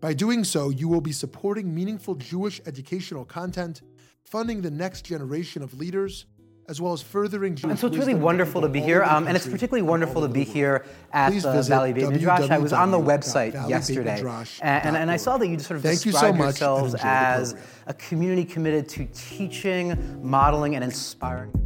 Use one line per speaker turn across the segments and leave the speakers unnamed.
By doing so, you will be supporting meaningful Jewish educational content, funding the next generation of leaders, as well as furthering Jewish
And so it's really wonderful to be here, um, and it's particularly wonderful to be here at
Please
the Valley Beit Midrash. I was on the website yesterday, and, and, and I saw that you just sort of
Thank you so
described yourselves as a community committed to teaching, modeling, and inspiring.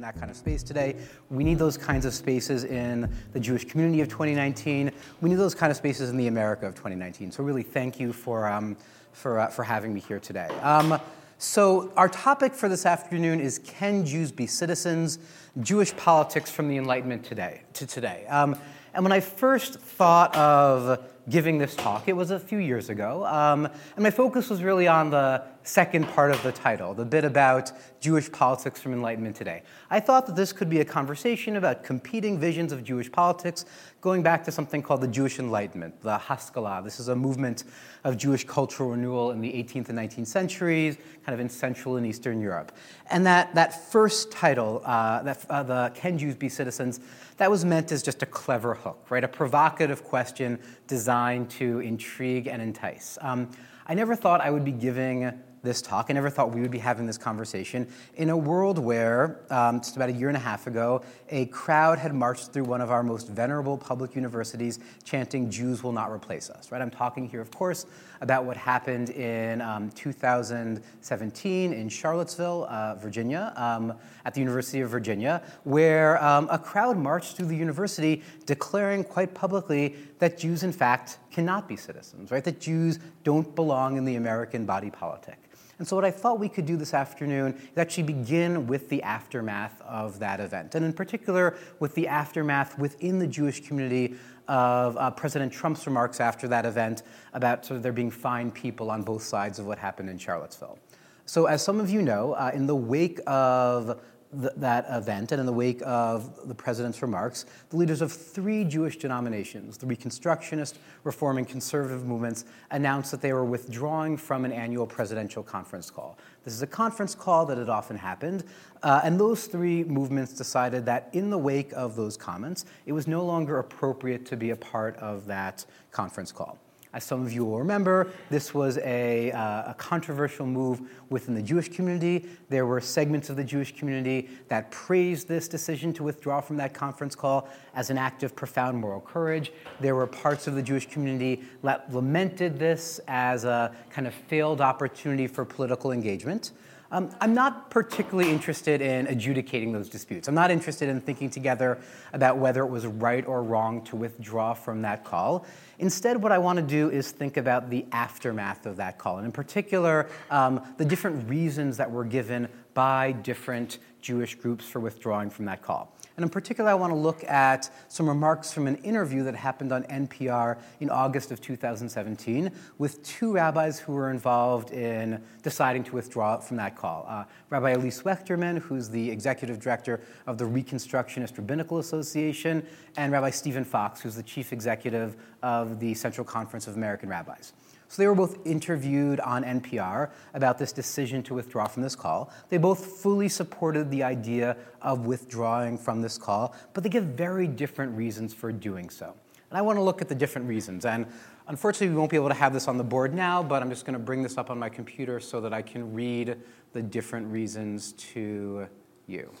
In that kind of space today. We need those kinds of spaces in the Jewish community of 2019. We need those kind of spaces in the America of 2019. So really, thank you for um, for uh, for having me here today. Um, so our topic for this afternoon is Can Jews Be Citizens? Jewish Politics from the Enlightenment today to today. Um, and when I first thought of giving this talk, it was a few years ago, um, and my focus was really on the second part of the title, the bit about Jewish politics from Enlightenment today. I thought that this could be a conversation about competing visions of Jewish politics, going back to something called the Jewish Enlightenment, the Haskalah. This is a movement of Jewish cultural renewal in the 18th and 19th centuries, kind of in Central and Eastern Europe. And that, that first title, uh, that, uh, the Can Jews Be Citizens, that was meant as just a clever hook, right? A provocative question designed to intrigue and entice. Um, I never thought I would be giving this talk. I never thought we would be having this conversation in a world where, um, just about a year and a half ago, a crowd had marched through one of our most venerable public universities chanting, Jews will not replace us, right? I'm talking here, of course, about what happened in um, 2017 in Charlottesville, uh, Virginia, um, at the University of Virginia, where um, a crowd marched through the university declaring quite publicly that Jews, in fact, cannot be citizens, right? That Jews don't belong in the American body politic. And so, what I thought we could do this afternoon is actually begin with the aftermath of that event, and in particular, with the aftermath within the Jewish community of uh, President Trump's remarks after that event about sort of there being fine people on both sides of what happened in Charlottesville. So, as some of you know, uh, in the wake of th- that event and in the wake of the president's remarks, the leaders of three Jewish denominations, the Reconstructionist, Reform, and Conservative movements, announced that they were withdrawing from an annual presidential conference call. This is a conference call that had often happened, uh, and those three movements decided that in the wake of those comments, it was no longer appropriate to be a part of that conference call. As some of you will remember, this was a, uh, a, controversial move within the Jewish community. There were segments of the Jewish community that praised this decision to withdraw from that conference call as an act of profound moral courage. There were parts of the Jewish community that lamented this as a kind of failed opportunity for political engagement. Um, I'm not particularly interested in adjudicating those disputes. I'm not interested in thinking together about whether it was right or wrong to withdraw from that call. Instead, what I want to do is think about the aftermath of that call, and in particular, um, the different reasons that were given by different Jewish groups for withdrawing from that call. And in particular, I want to look at some remarks from an interview that happened on NPR in August of 2017 with two rabbis who were involved in deciding to withdraw from that call. Uh, Rabbi Elyse Wechterman, who's the executive director of the Reconstructionist Rabbinical Association, and Rabbi Steven Fox, who's the chief executive of the Central Conference of American Rabbis. So they were both interviewed on NPR about this decision to withdraw from this call. They both fully supported the idea of withdrawing from this call, but they give very different reasons for doing so. And I want to look at the different reasons. And unfortunately, we won't be able to have this on the board now, but I'm just going to bring this up on my computer so that I can read the different reasons to you.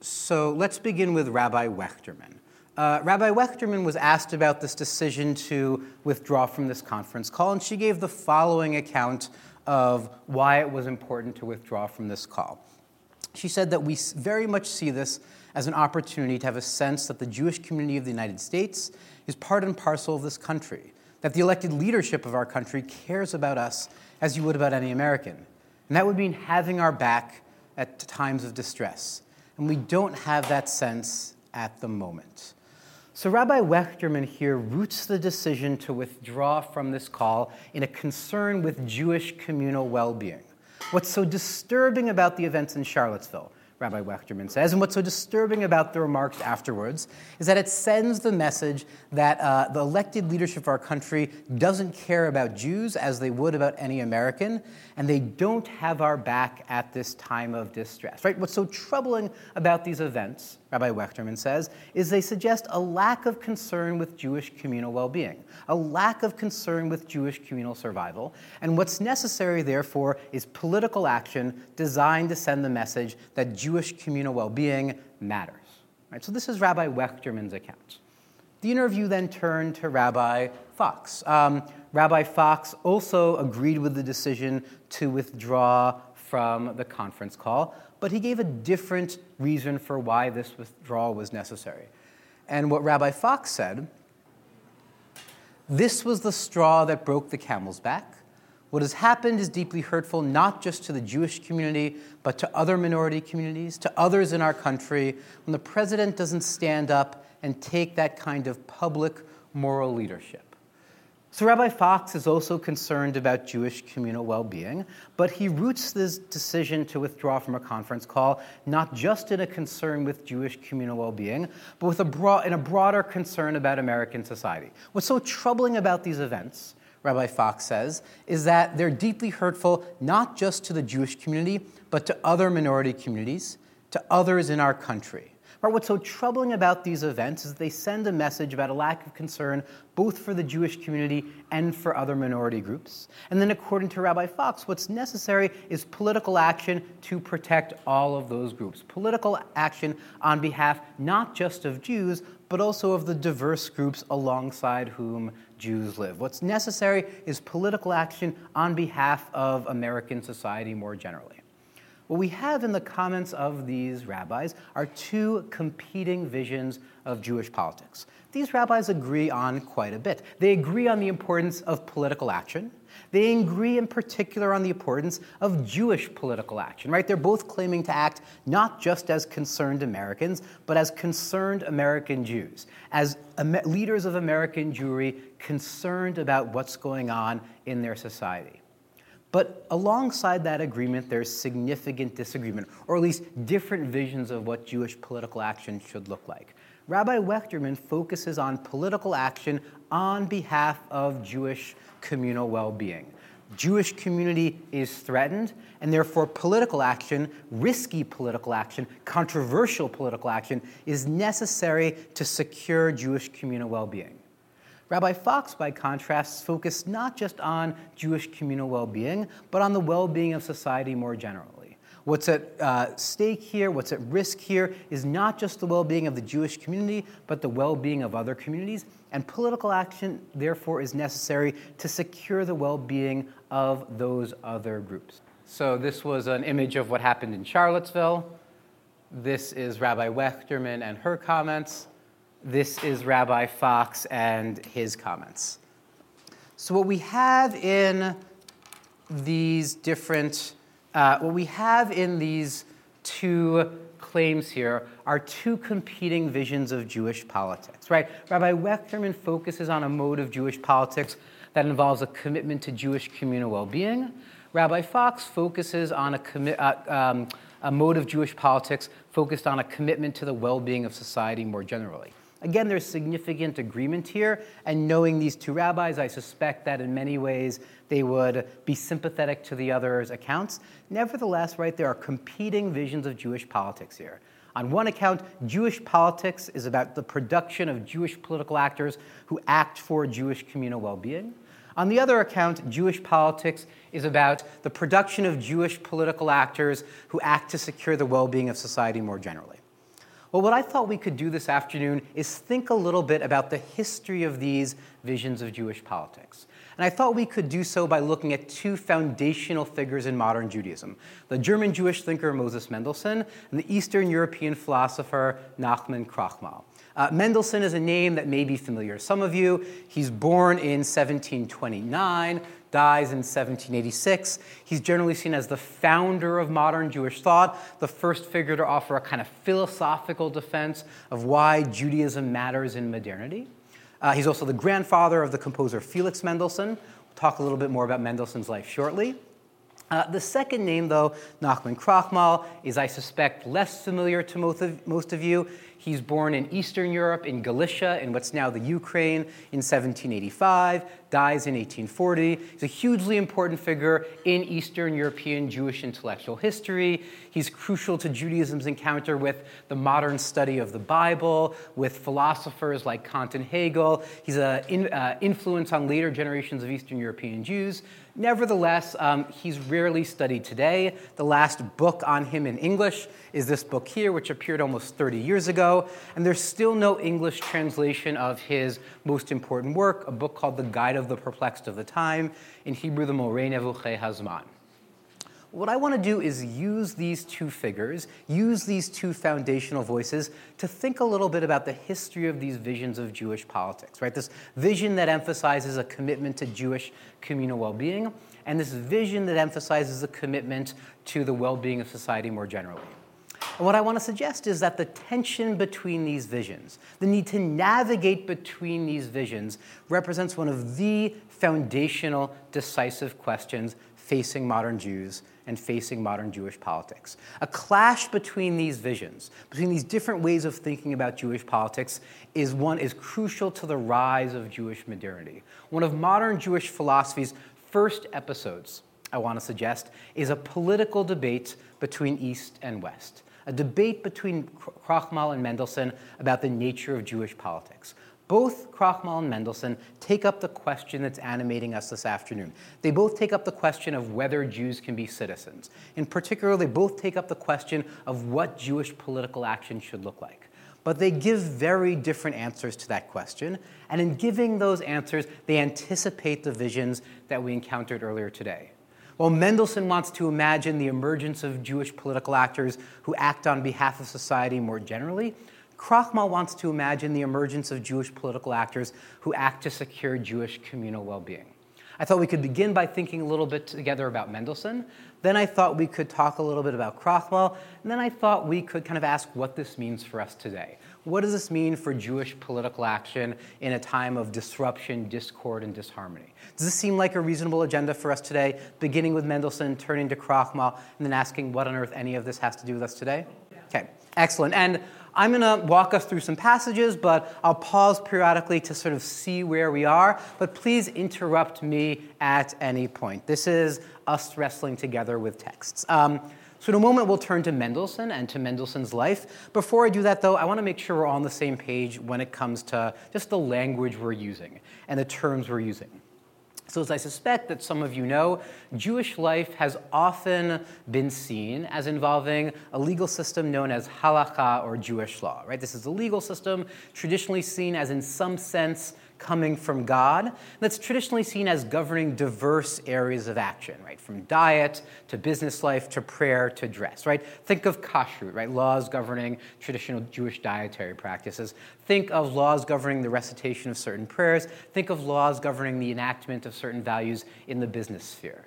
So let's begin with Rabbi Wechterman. Uh, Rabbi Wechterman was asked about this decision to withdraw from this conference call, and she gave the following account of why it was important to withdraw from this call. She said that we very much see this as an opportunity to have a sense that the Jewish community of the United States is part and parcel of this country, that the elected leadership of our country cares about us as you would about any American. And that would mean having our back at times of distress. And we don't have that sense at the moment. So Rabbi Wechterman here roots the decision to withdraw from this call in a concern with Jewish communal well being. What's so disturbing about the events in Charlottesville Rabbi Wechterman says. And what's so disturbing about the remarks afterwards is that it sends the message that uh, the elected leadership of our country doesn't care about Jews as they would about any American, and they don't have our back at this time of distress. Right? What's so troubling about these events, Rabbi Wechterman says, is they suggest a lack of concern with Jewish communal well-being, a lack of concern with Jewish communal survival, and what's necessary, therefore, is political action designed to send the message that Jewish communal well-being matters. Right? So this is Rabbi Wechterman's account. The interview then turned to Rabbi Fox. Um, Rabbi Fox also agreed with the decision to withdraw from the conference call, but he gave a different reason for why this withdrawal was necessary. And what Rabbi Fox said this was the straw that broke the camel's back. What has happened is deeply hurtful, not just to the Jewish community, but to other minority communities, to others in our country, when the president doesn't stand up and take that kind of public moral leadership. So, Rabbi Fox is also concerned about Jewish communal well being, but he roots this decision to withdraw from a conference call not just in a concern with Jewish communal well being, but with a broad, in a broader concern about American society. What's so troubling about these events, Rabbi Fox says, is that they're deeply hurtful not just to the Jewish community, but to other minority communities, to others in our country. But what's so troubling about these events is they send a message about a lack of concern both for the Jewish community and for other minority groups. And then, according to Rabbi Fox, what's necessary is political action to protect all of those groups. Political action on behalf not just of Jews, but also of the diverse groups alongside whom Jews live. What's necessary is political action on behalf of American society more generally. What we have in the comments of these rabbis are two competing visions of Jewish politics. These rabbis agree on quite a bit. They agree on the importance of political action. They agree in particular on the importance of Jewish political action, right? They're both claiming to act not just as concerned Americans, but as concerned American Jews, as leaders of American Jewry concerned about what's going on in their society. But alongside that agreement, there's significant disagreement, or at least different visions of what Jewish political action should look like. Rabbi Wechterman focuses on political action on behalf of Jewish communal well being. Jewish community is threatened, and therefore political action, risky political action, controversial political action, is necessary to secure Jewish communal well being. Rabbi Fox, by contrast, focused not just on Jewish communal well being, but on the well being of society more generally. What's at uh, stake here, what's at risk here, is not just the well being of the Jewish community, but the well being of other communities. And political action, therefore, is necessary to secure the well being of those other groups. So, this was an image of what happened in Charlottesville. This is Rabbi Wechterman and her comments. This is Rabbi Fox and his comments. So, what we have in these different, uh, what we have in these two claims here are two competing visions of Jewish politics, right? Rabbi Wechterman focuses on a mode of Jewish politics that involves a commitment to Jewish communal well being. Rabbi Fox focuses on a, commi- uh, um, a mode of Jewish politics focused on a commitment to the well being of society more generally. Again, there's significant agreement here, and knowing these two rabbis, I suspect that in many ways they would be sympathetic to the other's accounts. Nevertheless, right, there are competing visions of Jewish politics here. On one account, Jewish politics is about the production of Jewish political actors who act for Jewish communal well being. On the other account, Jewish politics is about the production of Jewish political actors who act to secure the well being of society more generally. Well, what I thought we could do this afternoon is think a little bit about the history of these visions of Jewish politics. And I thought we could do so by looking at two foundational figures in modern Judaism the German Jewish thinker Moses Mendelssohn and the Eastern European philosopher Nachman Krochmal. Uh, Mendelssohn is a name that may be familiar to some of you. He's born in 1729 dies in 1786. He's generally seen as the founder of modern Jewish thought, the first figure to offer a kind of philosophical defense of why Judaism matters in modernity. Uh, he's also the grandfather of the composer Felix Mendelssohn. We'll talk a little bit more about Mendelssohn's life shortly. Uh, the second name, though, Nachman Krochmal, is, I suspect, less familiar to most of, most of you. He's born in Eastern Europe, in Galicia, in what's now the Ukraine, in 1785, dies in 1840. He's a hugely important figure in Eastern European Jewish intellectual history. He's crucial to Judaism's encounter with the modern study of the Bible, with philosophers like Kant and Hegel. He's an in, uh, influence on later generations of Eastern European Jews. Nevertheless, um, he's rarely studied today. The last book on him in English is this book here, which appeared almost 30 years ago, and there's still no English translation of his most important work, a book called The Guide of the Perplexed of the Time, in Hebrew, the Moreh Nevuchei Hazman. What I want to do is use these two figures, use these two foundational voices to think a little bit about the history of these visions of Jewish politics, right? This vision that emphasizes a commitment to Jewish communal well being, and this vision that emphasizes a commitment to the well being of society more generally. And what I want to suggest is that the tension between these visions, the need to navigate between these visions, represents one of the foundational, decisive questions facing modern Jews and facing modern Jewish politics. A clash between these visions, between these different ways of thinking about Jewish politics, is one is crucial to the rise of Jewish modernity. One of modern Jewish philosophy's first episodes, I want to suggest, is a political debate between East and West. A debate between Krochmal and Mendelssohn about the nature of Jewish politics. Both Krochmal and Mendelssohn take up the question that's animating us this afternoon. They both take up the question of whether Jews can be citizens. In particular, they both take up the question of what Jewish political action should look like. But they give very different answers to that question. And in giving those answers, they anticipate the visions that we encountered earlier today. While Mendelssohn wants to imagine the emergence of Jewish political actors who act on behalf of society more generally, Krochmal wants to imagine the emergence of Jewish political actors who act to secure Jewish communal well being. I thought we could begin by thinking a little bit together about Mendelssohn. Then I thought we could talk a little bit about Krochmal. And then I thought we could kind of ask what this means for us today. What does this mean for Jewish political action in a time of disruption, discord, and disharmony? Does this seem like a reasonable agenda for us today, beginning with Mendelssohn, turning to Krochmal, and then asking what on earth any of this has to do with us today? Okay, excellent. And I'm going to walk us through some passages, but I'll pause periodically to sort of see where we are. But please interrupt me at any point. This is us wrestling together with texts. Um, so, in a moment, we'll turn to Mendelssohn and to Mendelssohn's life. Before I do that, though, I want to make sure we're on the same page when it comes to just the language we're using and the terms we're using. So, as I suspect that some of you know, Jewish life has often been seen as involving a legal system known as halakha or Jewish law. Right? This is a legal system traditionally seen as, in some sense, coming from God that's traditionally seen as governing diverse areas of action, right? From diet to business life to prayer to dress, right? Think of kashrut, right? Laws governing traditional Jewish dietary practices. Think of laws governing the recitation of certain prayers. Think of laws governing the enactment of certain values in the business sphere.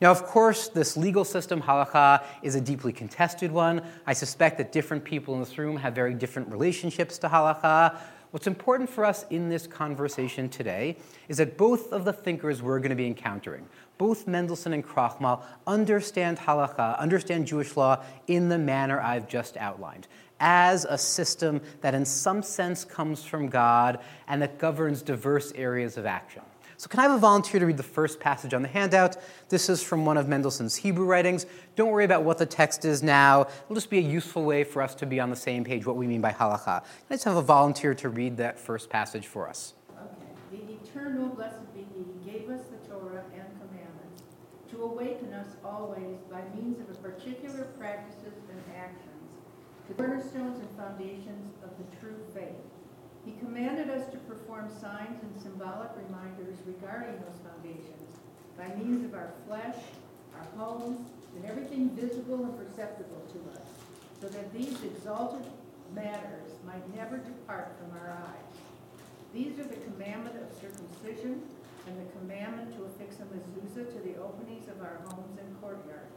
Now, of course, this legal system, halakha, is a deeply contested one. I suspect that different people in this room have very different relationships to halakha. What's important for us in this conversation today is that both of the thinkers we're going to be encountering, both Mendelssohn and Krochmal, understand halakha, understand Jewish law in the manner I've just outlined, as a system that in some sense comes from God and that governs diverse areas of action. So, can I have a volunteer to read the first passage on the handout? This is from one of Mendelssohn's Hebrew writings. Don't worry about what the text is now. It'll just be a useful way for us to be on the same page what we mean by halakha. Can I just have a volunteer to read that first passage for us?
Okay. The eternal, blessed be He, gave us the Torah and commandments to awaken us always by means of particular practices and actions, the cornerstones and foundations of the true faith he commanded us to perform signs and symbolic reminders regarding those foundations by means of our flesh, our homes, and everything visible and perceptible to us, so that these exalted matters might never depart from our eyes. These are the commandment of circumcision, and the commandment to affix a mezuzah to the openings of our homes and courtyards.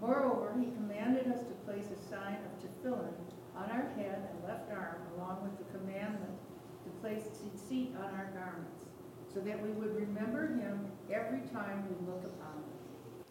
Moreover, he commanded us to place a sign of tefillin on our head and left arm, along with the commandment to place tzitzit on our garments, so that we would remember him every time we look upon him.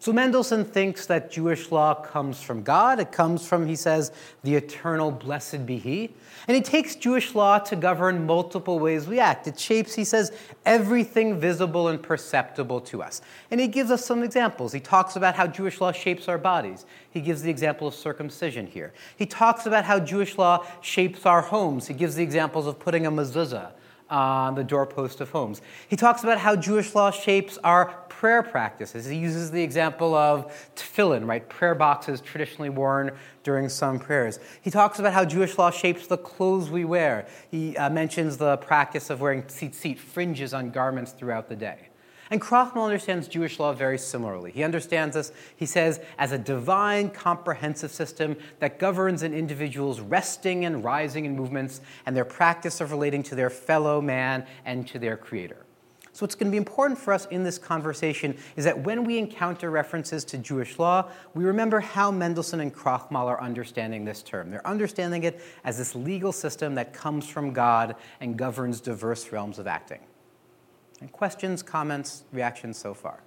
So Mendelssohn thinks that Jewish law comes from God. It comes from, he says, the eternal blessed be He. And he takes Jewish law to govern multiple ways we act. It shapes, he says, everything visible and perceptible to us. And he gives us some examples. He talks about how Jewish law shapes our bodies. He gives the example of circumcision here. He talks about how Jewish law shapes our homes. He gives the examples of putting a mezuzah on the doorpost of homes. He talks about how Jewish law shapes our prayer practices. He uses the example of tefillin, right? Prayer boxes traditionally worn during some prayers. He talks about how Jewish law shapes the clothes we wear. He uh, mentions the practice of wearing tzitzit, fringes on garments throughout the day. And Krochmal understands Jewish law very similarly. He understands this, he says, as a divine, comprehensive system that governs an individual's resting and rising and movements and their practice of relating to their fellow man and to their creator. So, what's going to be important for us in this conversation is that when we encounter references to Jewish law, we remember how Mendelssohn and Krochmal are understanding this term. They're understanding it as this legal system that comes from God and governs diverse realms of acting. And questions, comments, reactions so far?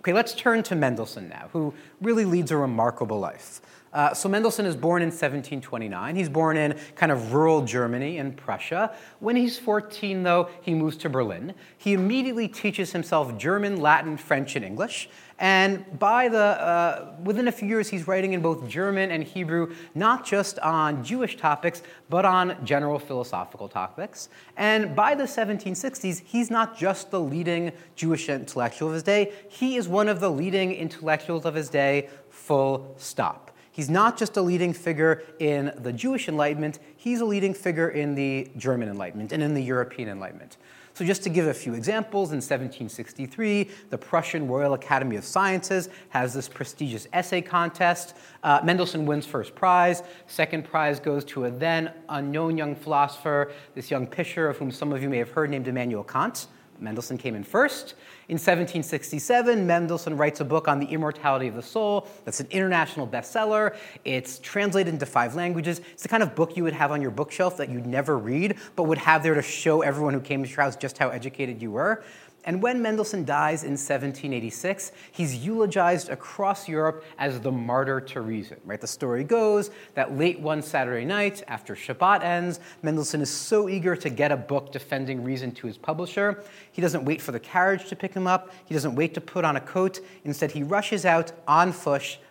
Okay, let's turn to Mendelssohn now, who really leads a remarkable life. Uh, so Mendelssohn is born in 1729. He's born in kind of rural Germany in Prussia. When he's 14, though, he moves to Berlin. He immediately teaches himself German, Latin, French, and English. And by the, uh, within a few years, he's writing in both German and Hebrew, not just on Jewish topics, but on general philosophical topics. And by the 1760s, he's not just the leading Jewish intellectual of his day, he is one of the leading intellectuals of his day, full stop. He's not just a leading figure in the Jewish Enlightenment, he's a leading figure in the German Enlightenment and in the European Enlightenment. So, just to give a few examples, in 1763, the Prussian Royal Academy of Sciences has this prestigious essay contest. Uh, Mendelssohn wins first prize. Second prize goes to a then unknown young philosopher, this young Pischer, of whom some of you may have heard, named Immanuel Kant. Mendelssohn came in first. In 1767, Mendelssohn writes a book on the immortality of the soul. That's an international bestseller. It's translated into five languages. It's the kind of book you would have on your bookshelf that you'd never read, but would have there to show everyone who came to your house just how educated you were. And when Mendelssohn dies in 1786, he's eulogized across Europe as the martyr to reason. Right? The story goes that late one Saturday night, after Shabbat ends, Mendelssohn is so eager to get a book defending reason to his publisher, he doesn't wait for the carriage to pick him up. He doesn't wait to put on a coat. Instead, he rushes out on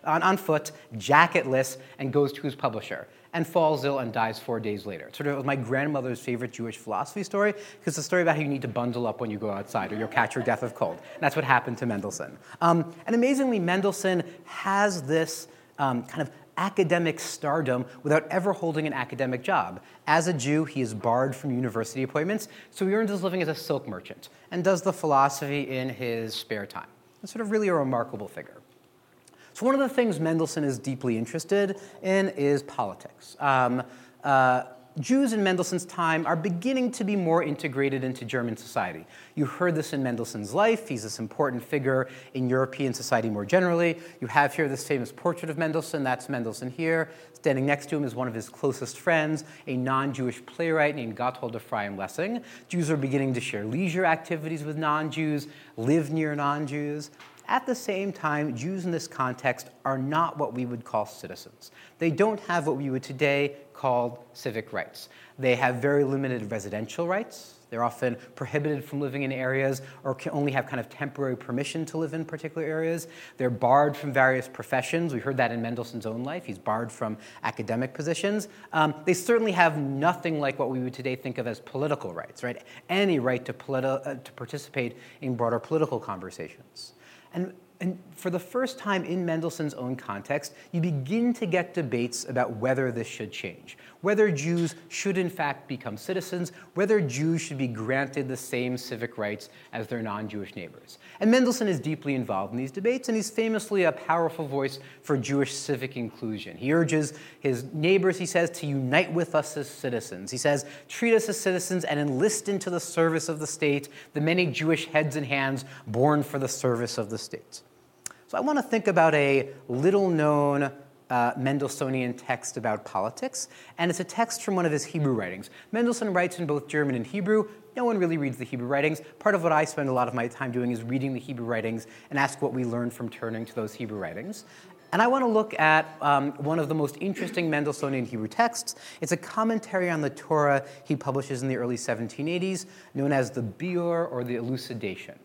on, on foot jacketless, and goes to his publisher and falls ill and dies four days later. Sort of my grandmother's favorite Jewish philosophy story, because it's a story about how you need to bundle up when you go outside or you'll catch your death of cold. And that's what happened to Mendelssohn. Um, and amazingly, Mendelssohn has this um, kind of academic stardom without ever holding an academic job. As a Jew, he is barred from university appointments, so he earns his living as a silk merchant and does the philosophy in his spare time. It's sort of really a remarkable figure. So, one of the things Mendelssohn is deeply interested in is politics. Um, uh, Jews in Mendelssohn's time are beginning to be more integrated into German society. You heard this in Mendelssohn's life. He's this important figure in European society more generally. You have here this famous portrait of Mendelssohn. That's Mendelssohn here. Standing next to him is one of his closest friends, a non Jewish playwright named Gotthold Ephraim Lessing. Jews are beginning to share leisure activities with non Jews, live near non Jews. At the same time, Jews in this context are not what we would call citizens. They don't have what we would today call civic rights. They have very limited residential rights. They're often prohibited from living in areas or can only have kind of temporary permission to live in particular areas. They're barred from various professions. We heard that in Mendelssohn's own life. He's barred from academic positions. Um, they certainly have nothing like what we would today think of as political rights, right? Any right to, politi- uh, to participate in broader political conversations. And And for the first time in Mendelssohn's own context, you begin to get debates about whether this should change, whether Jews should in fact become citizens, whether Jews should be granted the same civic rights as their non Jewish neighbors. And Mendelssohn is deeply involved in these debates, and he's famously a powerful voice for Jewish civic inclusion. He urges his neighbors, he says, to unite with us as citizens. He says, treat us as citizens and enlist into the service of the state the many Jewish heads and hands born for the service of the state. So I want to think about a little known uh, Mendelssohnian text about politics, and it's a text from one of his Hebrew writings. Mendelssohn writes in both German and Hebrew. No one really reads the Hebrew writings. Part of what I spend a lot of my time doing is reading the Hebrew writings and ask what we learn from turning to those Hebrew writings. And I want to look at um, one of the most interesting Mendelssohnian Hebrew texts. It's a commentary on the Torah he publishes in the early 1780s, known as the Biur or the Elucidation.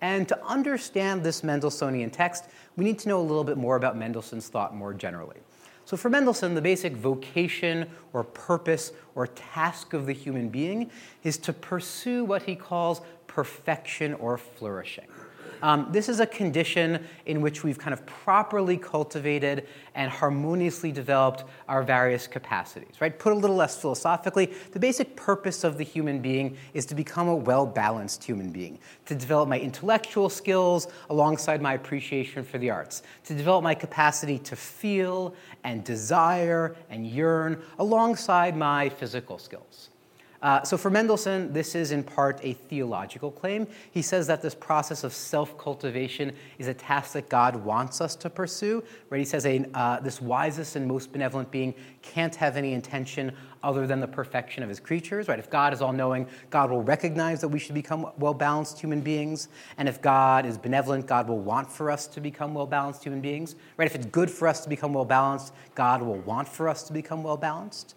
And to understand this Mendelssohnian text, we need to know a little bit more about Mendelssohn's thought more generally. So, for Mendelssohn, the basic vocation or purpose or task of the human being is to pursue what he calls perfection or flourishing. Um, this is a condition in which we've kind of properly cultivated and harmoniously developed our various capacities, right? Put a little less philosophically, the basic purpose of the human being is to become a well balanced human being, to develop my intellectual skills alongside my appreciation for the arts, to develop my capacity to feel and desire and yearn alongside my physical skills. Uh, so for Mendelssohn, this is in part a theological claim. He says that this process of self-cultivation is a task that God wants us to pursue. Right? He says a, uh, this wisest and most benevolent being can't have any intention other than the perfection of his creatures. Right? If God is all-knowing, God will recognize that we should become well-balanced human beings. And if God is benevolent, God will want for us to become well-balanced human beings. Right? If it's good for us to become well-balanced, God will want for us to become well-balanced.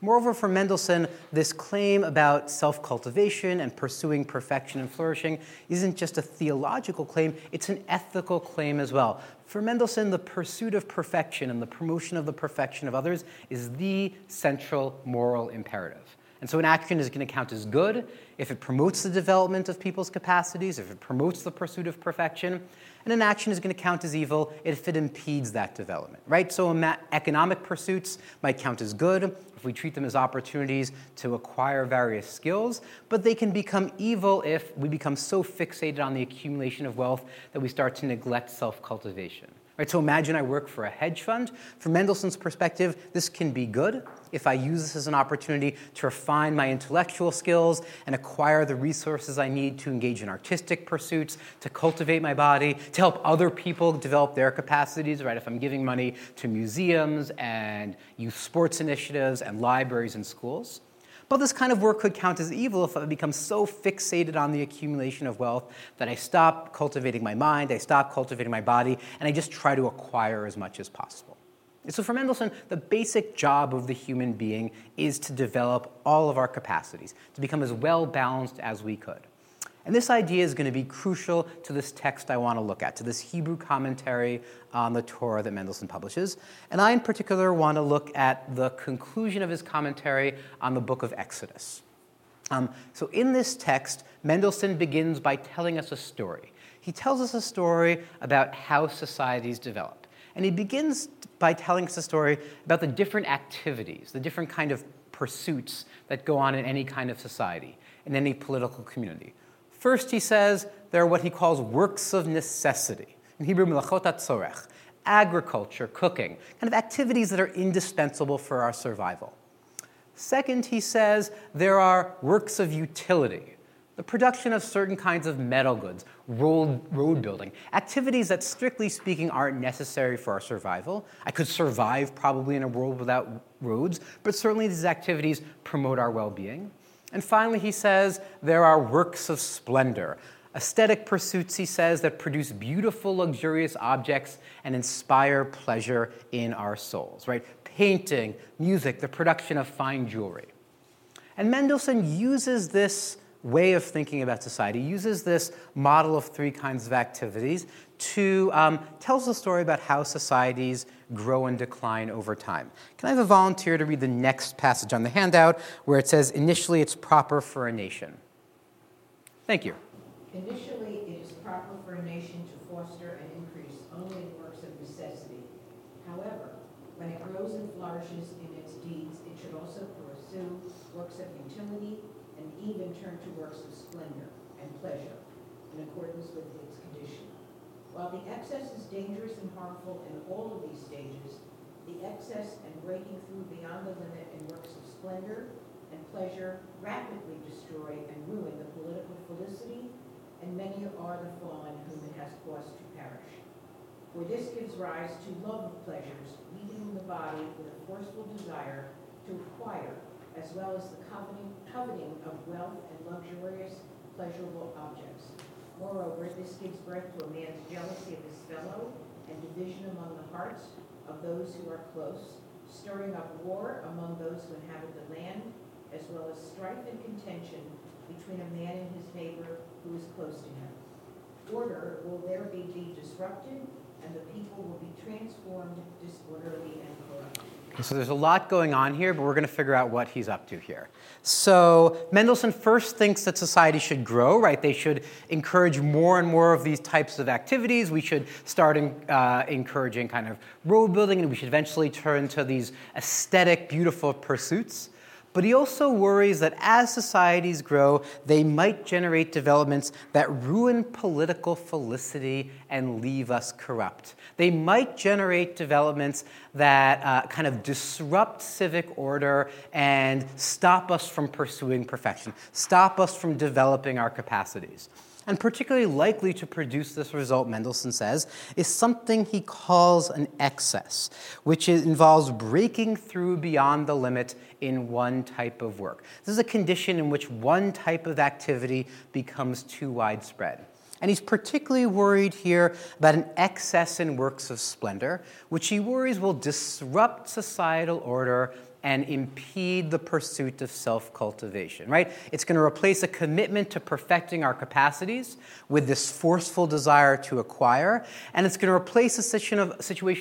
Moreover, for Mendelssohn, this claim about self cultivation and pursuing perfection and flourishing isn't just a theological claim, it's an ethical claim as well. For Mendelssohn, the pursuit of perfection and the promotion of the perfection of others is the central moral imperative. And so an action is going to count as good if it promotes the development of people's capacities, if it promotes the pursuit of perfection, and an action is going to count as evil if it impedes that development, right? So economic pursuits might count as good if we treat them as opportunities to acquire various skills, but they can become evil if we become so fixated on the accumulation of wealth that we start to neglect self-cultivation. Right, so imagine I work for a hedge fund. From Mendelssohn's perspective, this can be good if I use this as an opportunity to refine my intellectual skills and acquire the resources I need to engage in artistic pursuits, to cultivate my body, to help other people develop their capacities, right? If I'm giving money to museums and youth sports initiatives and libraries and schools. But this kind of work could count as evil if I become so fixated on the accumulation of wealth that I stop cultivating my mind, I stop cultivating my body, and I just try to acquire as much as possible. And so for Mendelssohn, the basic job of the human being is to develop all of our capacities, to become as well balanced as we could. And this idea is going to be crucial to this text I want to look at, to this Hebrew commentary on the Torah that Mendelssohn publishes. And I, in particular, want to look at the conclusion of his commentary on the book of Exodus. Um, so, in this text, Mendelssohn begins by telling us a story. He tells us a story about how societies develop. And he begins by telling us a story about the different activities, the different kind of pursuits that go on in any kind of society, in any political community. First, he says there are what he calls works of necessity. In Hebrew, melachot tzorech, agriculture, cooking, kind of activities that are indispensable for our survival. Second, he says there are works of utility, the production of certain kinds of metal goods, road, road building, activities that, strictly speaking, aren't necessary for our survival. I could survive probably in a world without roads, but certainly these activities promote our well being. And finally, he says there are works of splendor, aesthetic pursuits, he says, that produce beautiful, luxurious objects and inspire pleasure in our souls, right? Painting, music, the production of fine jewelry. And Mendelssohn uses this way of thinking about society, uses this model of three kinds of activities to um, tells the story about how societies grow and decline over time. Can I have a volunteer to read the next passage on the handout where it says, initially it's proper for a nation? Thank you.
Initially, it is proper for a nation to foster and increase only in works of necessity. However, when it grows and flourishes in its deeds, it should also pursue works of utility even turn to works of splendor and pleasure in accordance with its condition. While the excess is dangerous and harmful in all of these stages, the excess and breaking through beyond the limit in works of splendor and pleasure rapidly destroy and ruin the political felicity, and many are the fallen whom it has caused to perish. For this gives rise to love of pleasures, leaving the body with a forceful desire to acquire, as well as the coveting, of wealth and luxurious, pleasurable objects. Moreover, this gives birth to a man's jealousy of his fellow and division among the hearts of those who are close, stirring up war among those who inhabit the land, as well as strife and contention between a man and his neighbor who is close to him. Order will there be disrupted, and the people will be transformed, disorderly, and corrupt.
So there's a lot going on here, but we're going to figure out what he's up to here. So Mendelssohn first thinks that society should grow, right? They should encourage more and more of these types of activities. We should start in, uh, encouraging kind of road building, and we should eventually turn to these aesthetic, beautiful pursuits. But he also worries that as societies grow, they might generate developments that ruin political felicity and leave us corrupt. They might generate developments that uh, kind of disrupt civic order and stop us from pursuing perfection, stop us from developing our capacities. And particularly likely to produce this result, Mendelssohn says, is something he calls an excess, which involves breaking through beyond the limit in one type of work. This is a condition in which one type of activity becomes too widespread. And he's particularly worried here about an excess in works of splendor, which he worries will disrupt societal order and impede the pursuit of self cultivation, right? It's going to replace a commitment to perfecting our capacities with this forceful desire to acquire, and it's going to replace a situation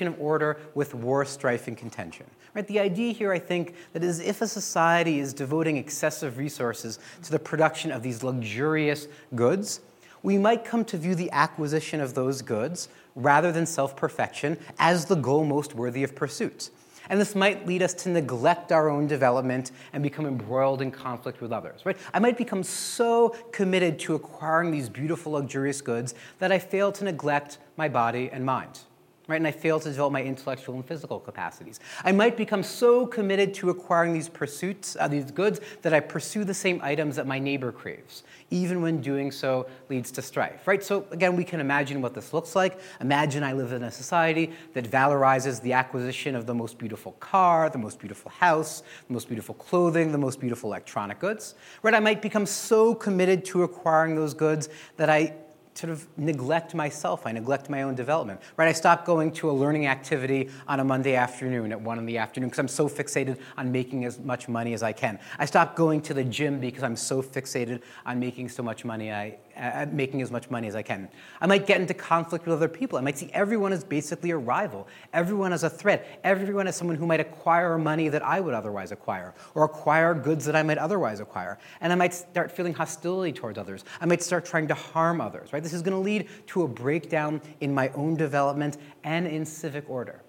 of, order with war, strife, and contention. Right? The idea here, I think, that is if a society is devoting excessive resources to the production of these luxurious goods, we might come to view the acquisition of those goods rather than self perfection as the goal most worthy of pursuit. And this might lead us to neglect our own development and become embroiled in conflict with others, right? I might become so committed to acquiring these beautiful, luxurious goods that I fail to neglect my body and mind right? And I fail to develop my intellectual and physical capacities. I might become so committed to acquiring these pursuits, uh, these goods, that I pursue the same items that my neighbor craves, even when doing so leads to strife, right? So again, we can imagine what this looks like. Imagine I live in a society that valorizes the acquisition of the most beautiful car, the most beautiful house, the most beautiful clothing, the most beautiful electronic goods, right? I might become so committed to acquiring those goods that I sort of neglect myself. I neglect my own development, right? I stop going to a learning activity on a Monday afternoon at one in the afternoon because I'm so fixated on making as much money as I can. I stop going to the gym because I'm so fixated on making so much money I, at making as much money as I can. I might get into conflict with other people. I might see everyone as basically a rival, everyone as a threat, everyone as someone who might acquire money that I would otherwise acquire, or acquire goods that I might otherwise acquire. And I might start feeling hostility towards others. I might start trying to harm others, right? This is going to lead to a breakdown in my own development and in civic order.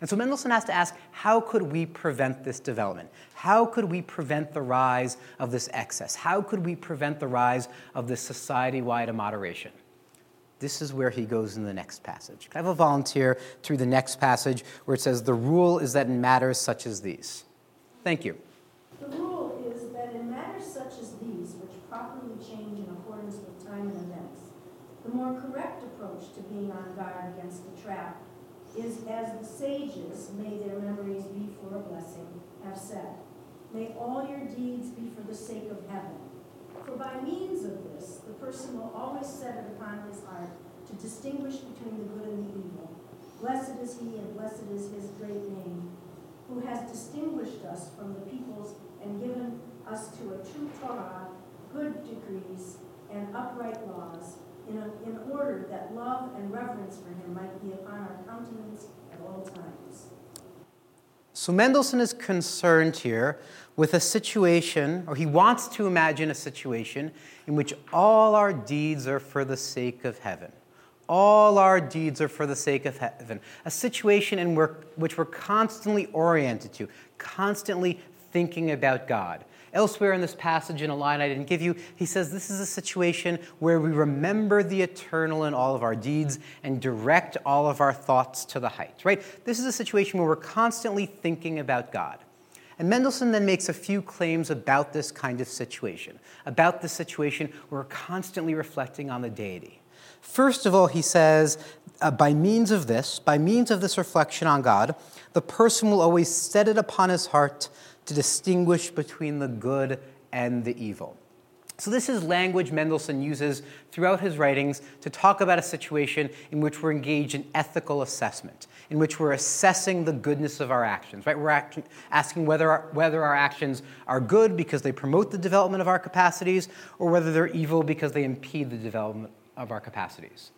And so Mendelssohn has to ask how could we prevent this development? How could we prevent the rise of this excess? How could we prevent the rise of this society wide immoderation? This is where he goes in the next passage. I have a volunteer through the next passage where it says, The rule is that in matters such as these. Thank you.
The rule is that in matters such as these, which properly change in accordance with time and events, the more correct approach to being on guard against the trap is as the sages, may their memories be for a blessing, have said, May all your deeds be for the sake of heaven. For by means of this, the person will always set it upon his heart to distinguish between the good and the evil. Blessed is he, and blessed is his great name, who has distinguished us from the peoples and given us to a true Torah, good decrees, and upright laws, in, a, in order that love and reverence for him might be upon our countenance at all times.
So Mendelssohn is concerned here with a situation, or he wants to imagine a situation in which all our deeds are for the sake of heaven. all our deeds are for the sake of heaven. A situation in which we're constantly oriented to, constantly thinking about God. Elsewhere in this passage, in a line I didn't give you, he says this is a situation where we remember the eternal in all of our deeds and direct all of our thoughts to the heights, right? This is a situation where we're constantly thinking about God. And Mendelssohn then makes a few claims about this kind of situation, about the situation where we're constantly reflecting on the deity. First of all, he says, uh, by means of this, by means of this reflection on God, the person will always set it upon his heart to distinguish between the good and the evil. So, this is language Mendelssohn uses throughout his writings to talk about a situation in which we're engaged in ethical assessment, in which we're assessing the goodness of our actions, right? We're asking whether our, whether our actions are good because they promote the development of our capacities or whether they're evil because they impede the development of our capacities.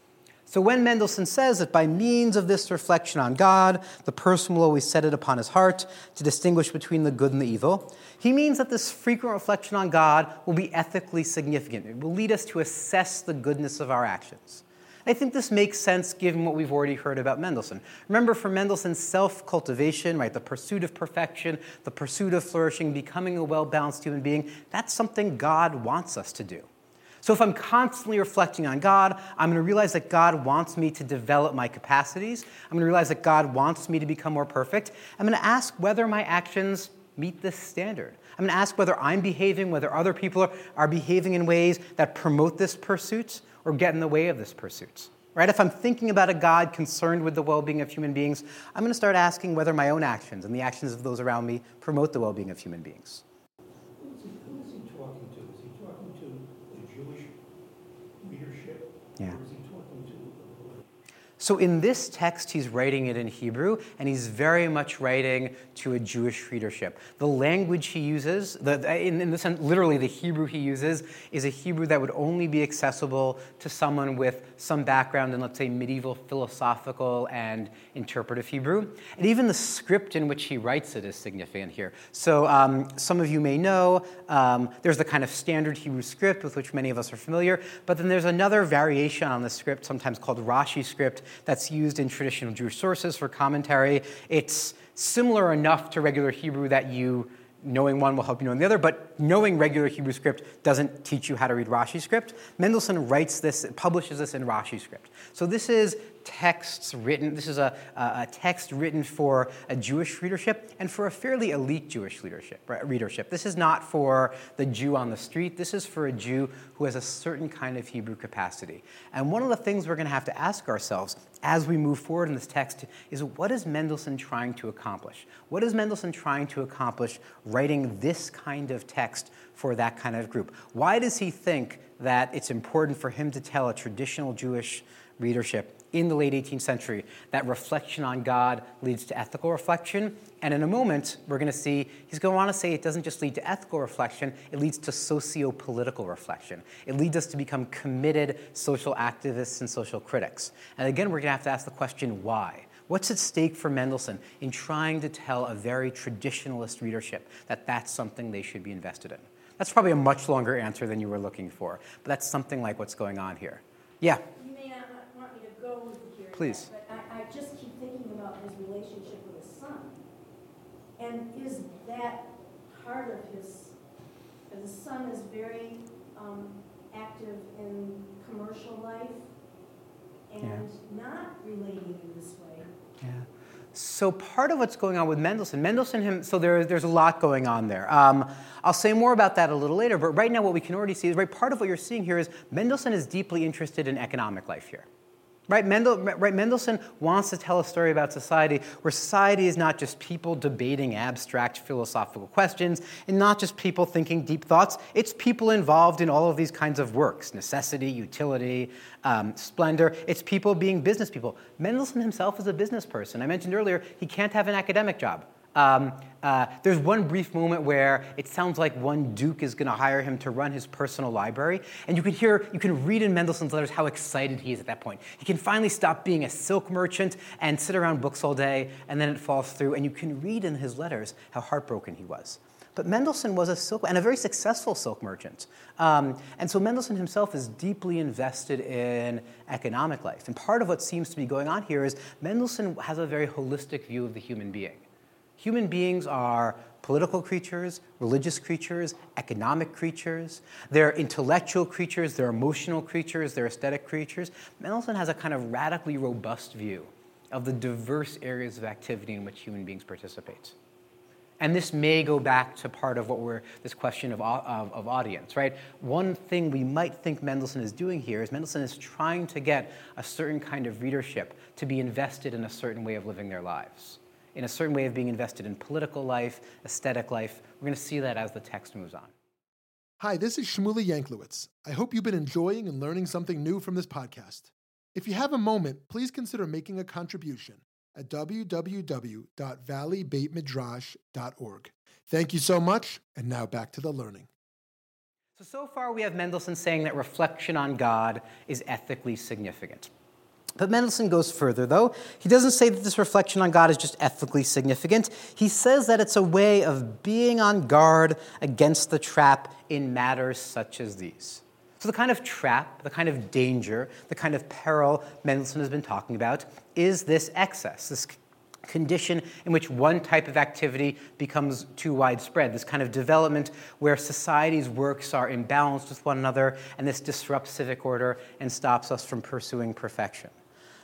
So when Mendelssohn says that by means of this reflection on God, the person will always set it upon his heart to distinguish between the good and the evil, he means that this frequent reflection on God will be ethically significant. It will lead us to assess the goodness of our actions. I think this makes sense given what we've already heard about Mendelssohn. Remember, for Mendelssohn, self cultivation, right, the pursuit of perfection, the pursuit of flourishing, becoming a well balanced human being, that's something God wants us to do. So if I'm constantly reflecting on God, I'm going to realize that God wants me to develop my capacities. I'm going to realize that God wants me to become more perfect. I'm going to ask whether my actions meet this standard. I'm going to ask whether I'm behaving, whether other people are, behaving in ways that promote this pursuit or get in the way of this pursuit. Right? If I'm thinking about a God concerned with the well being of human beings, I'm going to start asking whether my own actions and the actions of those around me promote the well being of human beings. So in this text, he's writing it in Hebrew, and he's very much writing to a Jewish readership. The language he uses, the, in, in the sense, literally the Hebrew he uses, is a Hebrew that would only be accessible to someone with some background in, let's say, medieval philosophical and interpretive Hebrew. And even the script in which he writes it is significant here. So um, some of you may know um, there's the kind of standard Hebrew script with which many of us are familiar, but then there's another variation on the script, sometimes called Rashi script, that's used in traditional Jewish sources for commentary. It's similar enough to regular Hebrew that you knowing one will help you know the other, but knowing regular Hebrew script doesn't teach you how to read Rashi script. Mendelssohn writes this, publishes this in Rashi script. So this is texts written, this is a, a text written for a Jewish readership and for a fairly elite Jewish leadership, readership. This is not for the Jew on the street, this is for a Jew who has a certain kind of Hebrew capacity. And one of the things we're going to have to ask ourselves as we move forward in this text is what is Mendelssohn trying to accomplish? What is Mendelssohn trying to accomplish writing this kind of text for that kind of group? Why does he think that it's important for him to tell a traditional Jewish readership in the late 18th century. That reflection on God leads to ethical reflection. And in a moment, we're going to see he's going to want to say it doesn't just lead to ethical reflection, it leads to socio political reflection. It leads us to become committed social activists and social critics. And again, we're going to have to ask the question why? What's at stake for Mendelssohn in trying to tell a very traditionalist readership that that's something they should be invested in? That's probably a much longer answer than you were looking for, but that's something like what's going on here. Yeah? Please.
But I, I just keep thinking about his relationship with his son. And is that part of his, his son is very um, active in commercial life and yeah. not relating in this way.
Yeah. So part of what's going on with Mendelssohn, Mendelssohn, him, so there, there's a lot going on there. Um, I'll say more about that a little later, but right now what we can already see is, right, part of what you're seeing here is Mendelssohn is deeply interested in economic life here. Right? Mendel, right? Mendelssohn wants to tell a story about society where society is not just people debating abstract philosophical questions and not just people thinking deep thoughts. It's people involved in all of these kinds of works necessity, utility, um, splendor. It's people being business people. Mendelssohn himself is a business person. I mentioned earlier, he can't have an academic job. Um, uh, there's one brief moment where it sounds like one duke is going to hire him to run his personal library, and you can hear, you can read in Mendelssohn's letters how excited he is at that point. He can finally stop being a silk merchant and sit around books all day, and then it falls through, and you can read in his letters how heartbroken he was. but Mendelssohn was a silk and a very successful silk merchant. Um, and so Mendelssohn himself is deeply invested in economic life. And part of what seems to be going on here is Mendelssohn has a very holistic view of the human being. Human beings are political creatures, religious creatures, economic creatures. They're intellectual creatures, they're emotional creatures, they're aesthetic creatures. Mendelssohn has a kind of radically robust view of the diverse areas of activity in which human beings participate. And this may go back to part of what we're, this question of, of, of, audience, right? One thing we might think Mendelssohn is doing here is Mendelssohn is trying to get a certain kind of readership to be invested in a certain way of living their lives, in a certain way of being invested in political life, aesthetic life. We're going to see that as the text moves on.
Hi, this is Shmuly Yanklowitz. I hope you've been enjoying and learning something new from this podcast. If you have a moment, please consider making a contribution at www.valleybeitmidrash.org. Thank you so much, and now back to the learning.
So, so far we have Mendelssohn saying that reflection on God is ethically significant. But Mendelssohn goes further, though. He doesn't say that this reflection on God is just ethically significant. He says that it's a way of being on guard against the trap in matters such as these. So, the kind of trap, the kind of danger, the kind of peril Mendelssohn has been talking about is this excess, this condition in which one type of activity becomes too widespread, this kind of development where society's works are imbalanced with one another, and this disrupts civic order and stops us from pursuing perfection.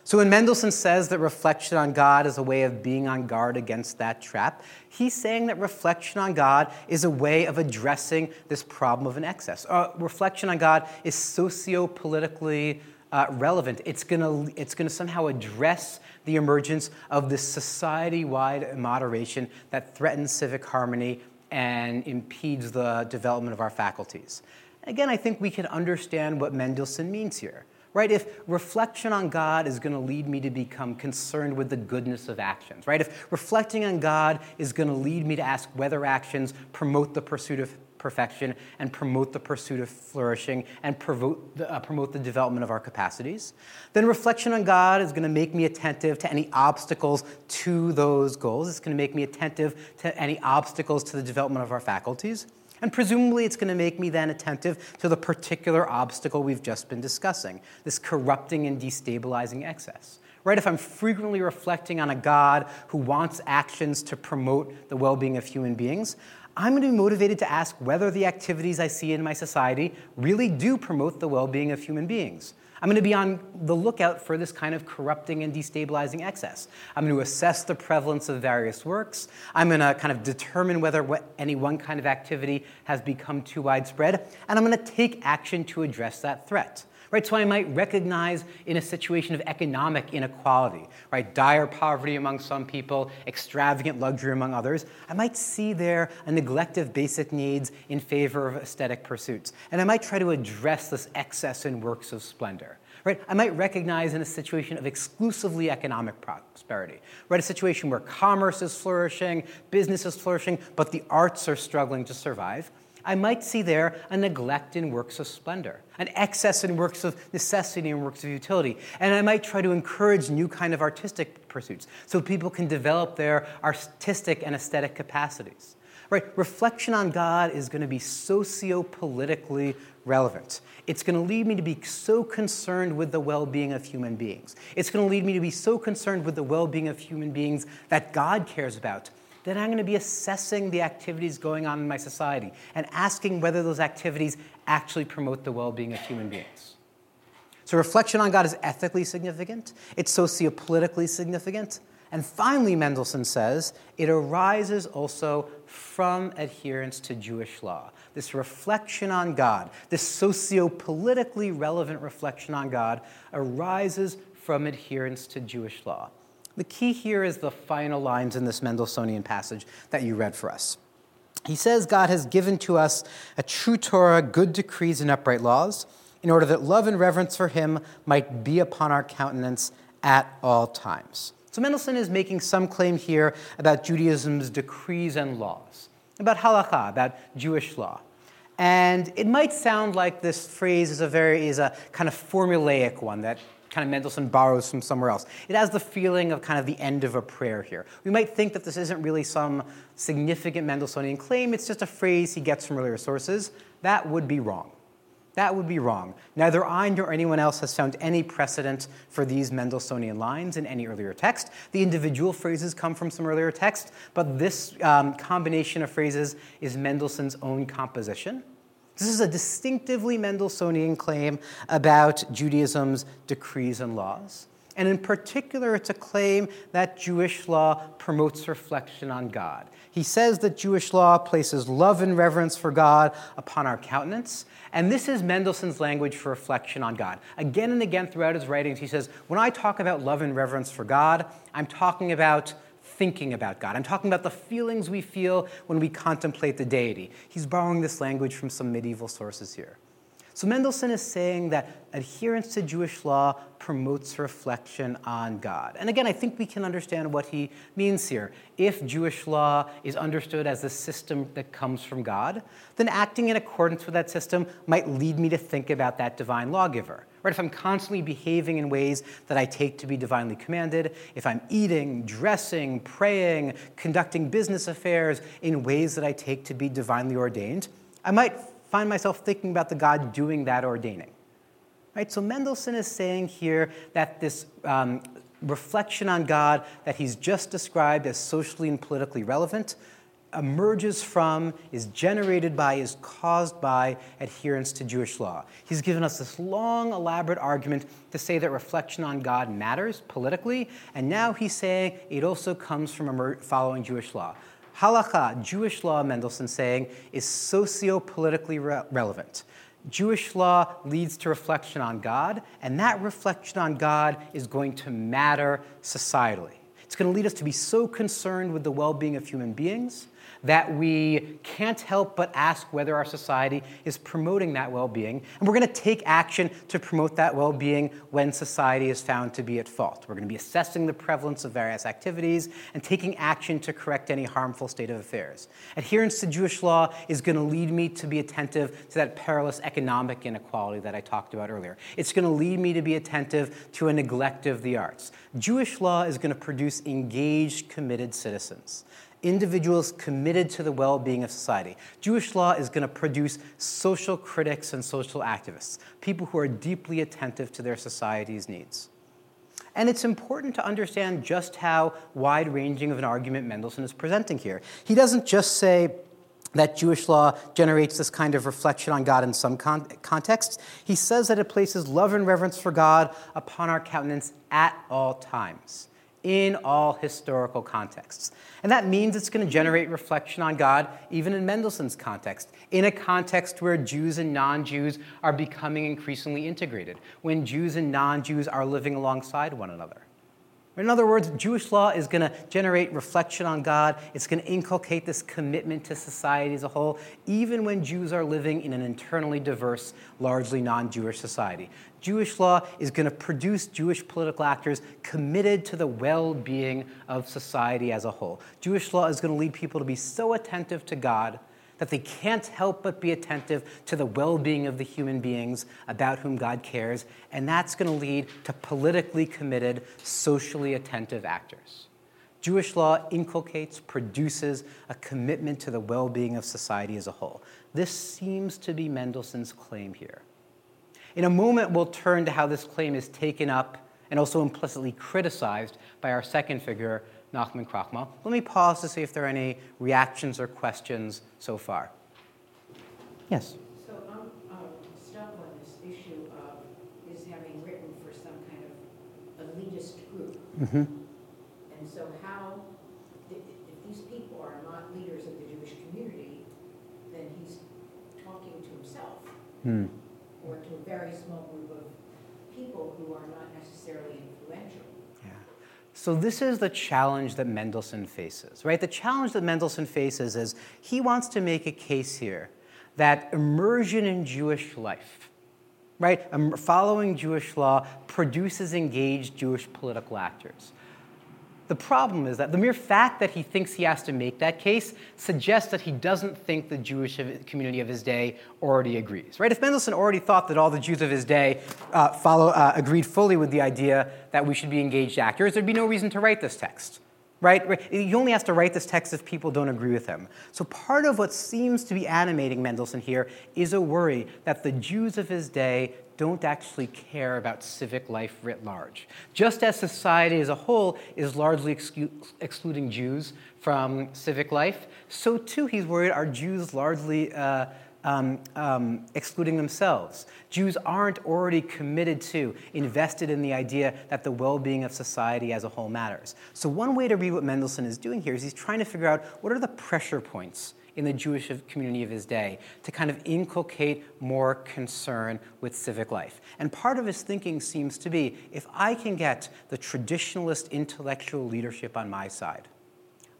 So when Mendelssohn says that reflection on God is a way of being on guard against that trap, he's saying that reflection on God is a way of addressing this problem of an excess. Uh, reflection on God is socio-politically uh, relevant. It's going it's to somehow address the emergence of this society-wide moderation that threatens civic harmony and impedes the development of our faculties. Again, I think we can understand what Mendelssohn means here right? If reflection on God is going to lead me to become concerned with the goodness of actions, right? If reflecting on God is going to lead me to ask whether actions promote the pursuit of perfection and promote the pursuit of flourishing and promote the, uh, promote the development of our capacities, then reflection on God is going to make me attentive to any obstacles to those goals. It's going to make me attentive to any obstacles to the development of our faculties. And presumably, it's going to make me then attentive to the particular obstacle we've just been discussing this corrupting and destabilizing excess. Right? If I'm frequently reflecting on a God who wants actions to promote the well being of human beings, I'm going to be motivated to ask whether the activities I see in my society really do promote the well being of human beings. I'm going to be on the lookout for this kind of corrupting and destabilizing excess. I'm going to assess the prevalence of various works. I'm going to kind of determine whether any one kind of activity has become too widespread, and I'm going to take action to address that threat right? So I might recognize in a situation of economic inequality, right? Dire poverty among some people, extravagant luxury among others. I might see there a neglect of basic needs in favor of aesthetic pursuits. And I might try to address this excess in works of splendor. Right? I might recognize in a situation of exclusively economic prosperity, right? A situation where commerce is flourishing, business is flourishing, but the arts are struggling to survive. I might see there a neglect in works of splendor, an excess in works of necessity and works of utility. And I might try to encourage new kind of artistic pursuits so people can develop their artistic and aesthetic capacities. Right? Reflection on God is going to be socio-politically relevant. It's going to lead me to be so concerned with the well-being of human beings. It's going to lead me to be so concerned with the well-being of human beings that God cares about then I'm going to be assessing the activities going on in my society and asking whether those activities actually promote the well being of human beings. So, reflection on God is ethically significant, it's sociopolitically significant. And finally, Mendelssohn says it arises also from adherence to Jewish law. This reflection on God, this socio-politically relevant reflection on God, arises from adherence to Jewish law. The key here is the final lines in this Mendelssohnian passage that you read for us. He says God has given to us a true Torah, good decrees, and upright laws, in order that love and reverence for Him might be upon our countenance at all times. So Mendelssohn is making some claim here about Judaism's decrees and laws, about halakha, about Jewish law. And it might sound like this phrase is a very is a kind of formulaic one that kind of Mendelssohn borrows from somewhere else. It has the feeling of kind of the end of a prayer here. We might think that this isn't really some significant Mendelssohnian claim, it's just a phrase he gets from earlier sources. That would be wrong. That would be wrong. Neither I nor anyone else has found any precedent for these Mendelssohnian lines in any earlier text. The individual phrases come from some earlier text, but this um, combination of phrases is Mendelssohn's own composition. This is a distinctively Mendelssohnian claim about Judaism's decrees and laws. And in particular, it's a claim that Jewish law promotes reflection on God. He says that Jewish law places love and reverence for God upon our countenance. And this is Mendelssohn's language for reflection on God. Again and again throughout his writings, he says, When I talk about love and reverence for God, I'm talking about thinking about God. I'm talking about the feelings we feel when we contemplate the deity. He's borrowing this language from some medieval sources here. So Mendelssohn is saying that adherence to Jewish law promotes reflection on God. And again, I think we can understand what he means here. If Jewish law is understood as a system that comes from God, then acting in accordance with that system might lead me to think about that divine lawgiver. Right? If I'm constantly behaving in ways that I take to be divinely commanded, if I'm eating, dressing, praying, conducting business affairs in ways that I take to be divinely ordained, I might find myself thinking about the God doing that ordaining. Right? So Mendelssohn is saying here that this um, reflection on God that he's just described as socially and politically relevant emerges from, is generated by, is caused by adherence to Jewish law. He's given us this long, elaborate argument to say that reflection on God matters politically, and now he's saying it also comes from following Jewish law. Halakha, Jewish law, Mendelssohn saying, is socio politically re- relevant. Jewish law leads to reflection on God, and that reflection on God is going to matter societally. It's going to lead us to be so concerned with the well being of human beings that we can't help but ask whether our society is promoting that well being. And we're going to take action to promote that well being when society is found to be at fault. We're going to be assessing the prevalence of various activities and taking action to correct any harmful state of affairs. Adherence to Jewish law is going to lead me to be attentive to that perilous economic inequality that I talked about earlier. It's going to lead me to be attentive to a neglect of the arts. Jewish law is going to produce engaged, committed citizens individuals committed to the well being of society. Jewish law is going to produce social critics and social activists, people who are deeply attentive to their society's needs. And it's important to understand just how wide ranging of an argument Mendelssohn is presenting here. He doesn't just say, that Jewish law generates this kind of reflection on God in some con- contexts. He says that it places love and reverence for God upon our countenance at all times in all historical contexts. And that means it's going to generate reflection on God, even in Mendelssohn's context, in a context where Jews and non Jews are becoming increasingly integrated, when Jews and non Jews are living alongside one another. In other words, Jewish law is going to generate reflection on God. It's going to inculcate this commitment to society as a whole, even when Jews are living in an internally diverse, largely non Jewish society. Jewish law is going to produce Jewish political actors committed to the well being of society as a whole. Jewish law is going to lead people to be so attentive to God that they can't help but be attentive to the well being of the human beings about whom God cares, and that's going to lead to politically committed, socially attentive actors. Jewish law inculcates, produces a commitment to the well being of society as a whole. This seems to be Mendelssohn's claim here. In a moment, we'll turn to how this claim is taken up and also implicitly criticized by our second figure, Nachman Krochmal. Let me pause to see if there are any reactions or questions so far. Yes?
So I'm um, stuck on this issue of his having written for some kind of elitist group. Mm-hmm. And so how, if, if these people are not leaders of the Jewish community, then he's talking to himself. Hmm. Or to a very small group of people who are not necessarily influential.
So this is the challenge that Mendelssohn faces, right? The challenge that Mendelssohn faces is he wants to make a case here that immersion in Jewish life, right, um, following Jewish law produces engaged Jewish political actors. The problem is that the mere fact that he thinks he has to make that case suggests that he doesn't think the Jewish community of his day already agrees. Right? If Mendelssohn already thought that all the Jews of his day uh, follow, uh, agreed fully with the idea that we should be engaged actors, there'd be no reason to write this text. Right? He only has to write this text if people don't agree with him. So part of what seems to be animating Mendelssohn here is a worry that the Jews of his day don't actually care about civic life writ large. Just as society as a whole is largely exclu- excluding Jews from civic life, so too he's worried are Jews largely uh, um, um, excluding themselves. Jews aren't already committed to, invested in the idea that the well being of society as a whole matters. So, one way to read what Mendelssohn is doing here is he's trying to figure out what are the pressure points in the Jewish community of his day to kind of inculcate more concern with civic life. And part of his thinking seems to be if I can get the traditionalist intellectual leadership on my side,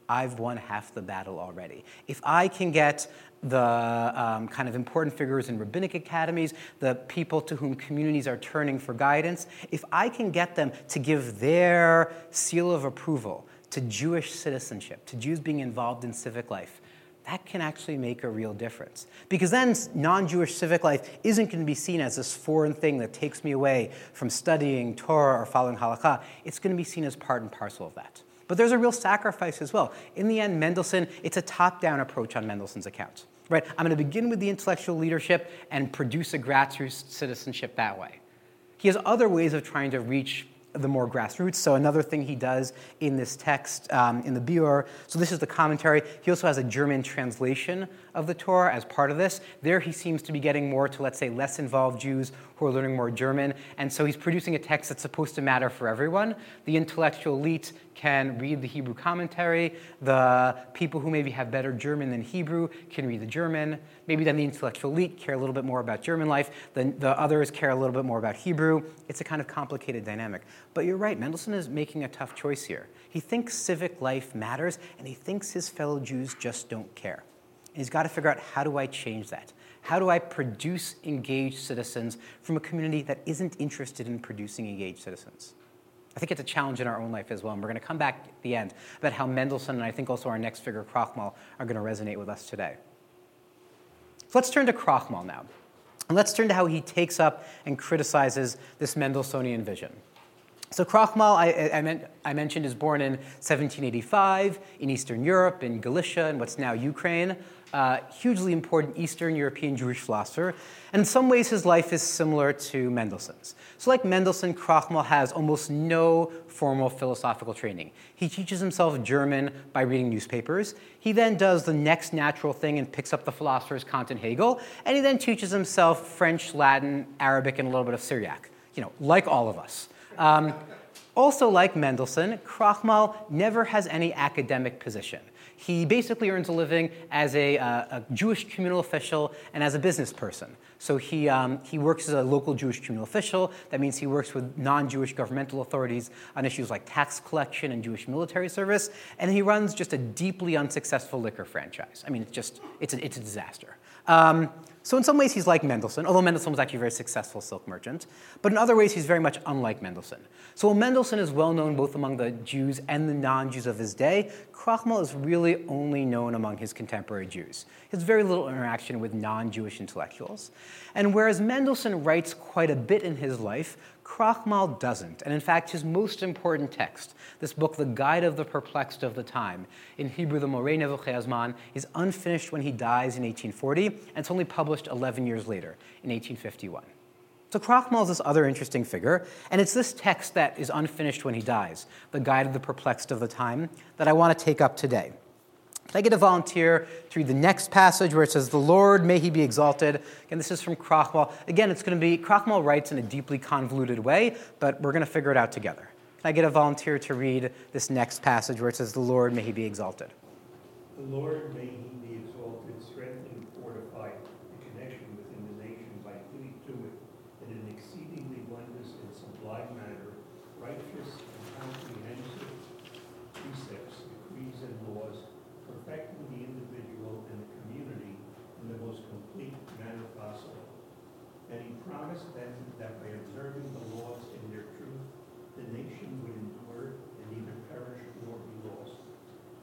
I've won half the battle already. If I can get the um, kind of important figures in rabbinic academies, the people to whom communities are turning for guidance, if I can get them to give their seal of approval to Jewish citizenship, to Jews being involved in civic life, that can actually make a real difference. Because then non Jewish civic life isn't going to be seen as this foreign thing that takes me away from studying Torah or following halakha. It's going to be seen as part and parcel of that. But there's a real sacrifice as well. In the end, Mendelssohn, it's a top down approach on Mendelssohn's account. Right? I'm going to begin with the intellectual leadership and produce a grassroots citizenship that way. He has other ways of trying to reach the more grassroots. So another thing he does in this text, um, in the Biur, so this is the commentary. He also has a German translation of the Torah as part of this. There he seems to be getting more to, let's say, less involved Jews who are learning more German. And so he's producing a text that's supposed to matter for everyone. The intellectual elite can read the Hebrew commentary. The people who maybe have better German than Hebrew can read the German. Maybe then the intellectual elite care a little bit more about German life. The, the others care a little bit more about Hebrew. It's a kind of complicated dynamic. But you're right, Mendelssohn is making a tough choice here. He thinks civic life matters, and he thinks his fellow Jews just don't care. He's got to figure out how do I change that? How do I produce engaged citizens from a community that isn't interested in producing engaged citizens? I think it's a challenge in our own life as well. And we're going to come back at the end about how Mendelssohn and I think also our next figure, Krochmal, are going to resonate with us today. So let's turn to Krochmal now. And let's turn to how he takes up and criticizes this Mendelssohnian vision. So Krochmal, I, I, I, mentioned, is born in 1785 in Eastern Europe, in Galicia, in what's now Ukraine uh, hugely important Eastern European Jewish philosopher. And in some ways, his life is similar to Mendelssohn's. So, like Mendelssohn, Krochmal has almost no formal philosophical training. He teaches himself German by reading newspapers. He then does the next natural thing and picks up the philosophers Kant and Hegel. And he then teaches himself French, Latin, Arabic, and a little bit of Syriac, you know, like all of us. Um, also, like Mendelssohn, Krochmal never has any academic position. He basically earns a living as a, uh, a Jewish communal official and as a business person. So he, um, he works as a local Jewish communal official. That means he works with non Jewish governmental authorities on issues like tax collection and Jewish military service. And he runs just a deeply unsuccessful liquor franchise. I mean, it's just, it's a, it's a disaster. Um, so in some ways, he's like Mendelssohn, although Mendelssohn was actually a very successful silk merchant. But in other ways, he's very much unlike Mendelssohn. So while Mendelssohn is well known both among the Jews and the non-Jews of his day, Krochmal is really only known among his contemporary Jews. He has very little interaction with non-Jewish intellectuals. And whereas Mendelssohn writes quite a bit in his life, Krochmal doesn't. And in fact, his most important text, this book, The Guide of the Perplexed of the Time, in Hebrew, the Moreh Nevuchei Hazman, is unfinished when he dies in 1840, and it's only published 11 years later, in 1851. So Krochmal is this other interesting figure, and it's this text that is unfinished when he dies, The Guide of the Perplexed of the Time, that I want to take up today. Can I get a volunteer to read the next passage where it says, The Lord, may he be exalted? Again, this is from Krochmal. Again, it's going to be, Krochmal writes in a deeply convoluted way, but we're going to figure it out together. Can I get a volunteer to read this next passage where it says, The Lord, may he be exalted?
The Lord, may he be exalted, strengthen and fortify the connection within the nation by giving to it in an exceedingly wondrous and sublime manner, righteous and comprehensive precepts, decrees, and laws perfecting the individual and the community in the most complete manner possible. And he promised them that by observing the laws in their truth, the nation would endure and neither perish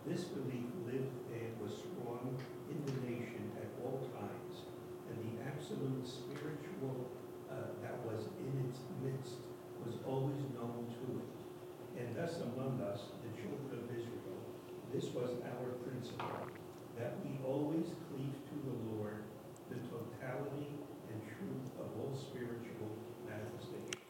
This belief lived and was strong in the nation at all times, and the absolute spiritual uh, that was in its midst was always known to it. And thus among us, the children of Israel, this was our principle, that we always cleave to the Lord, the totality and truth of all spiritual manifestations.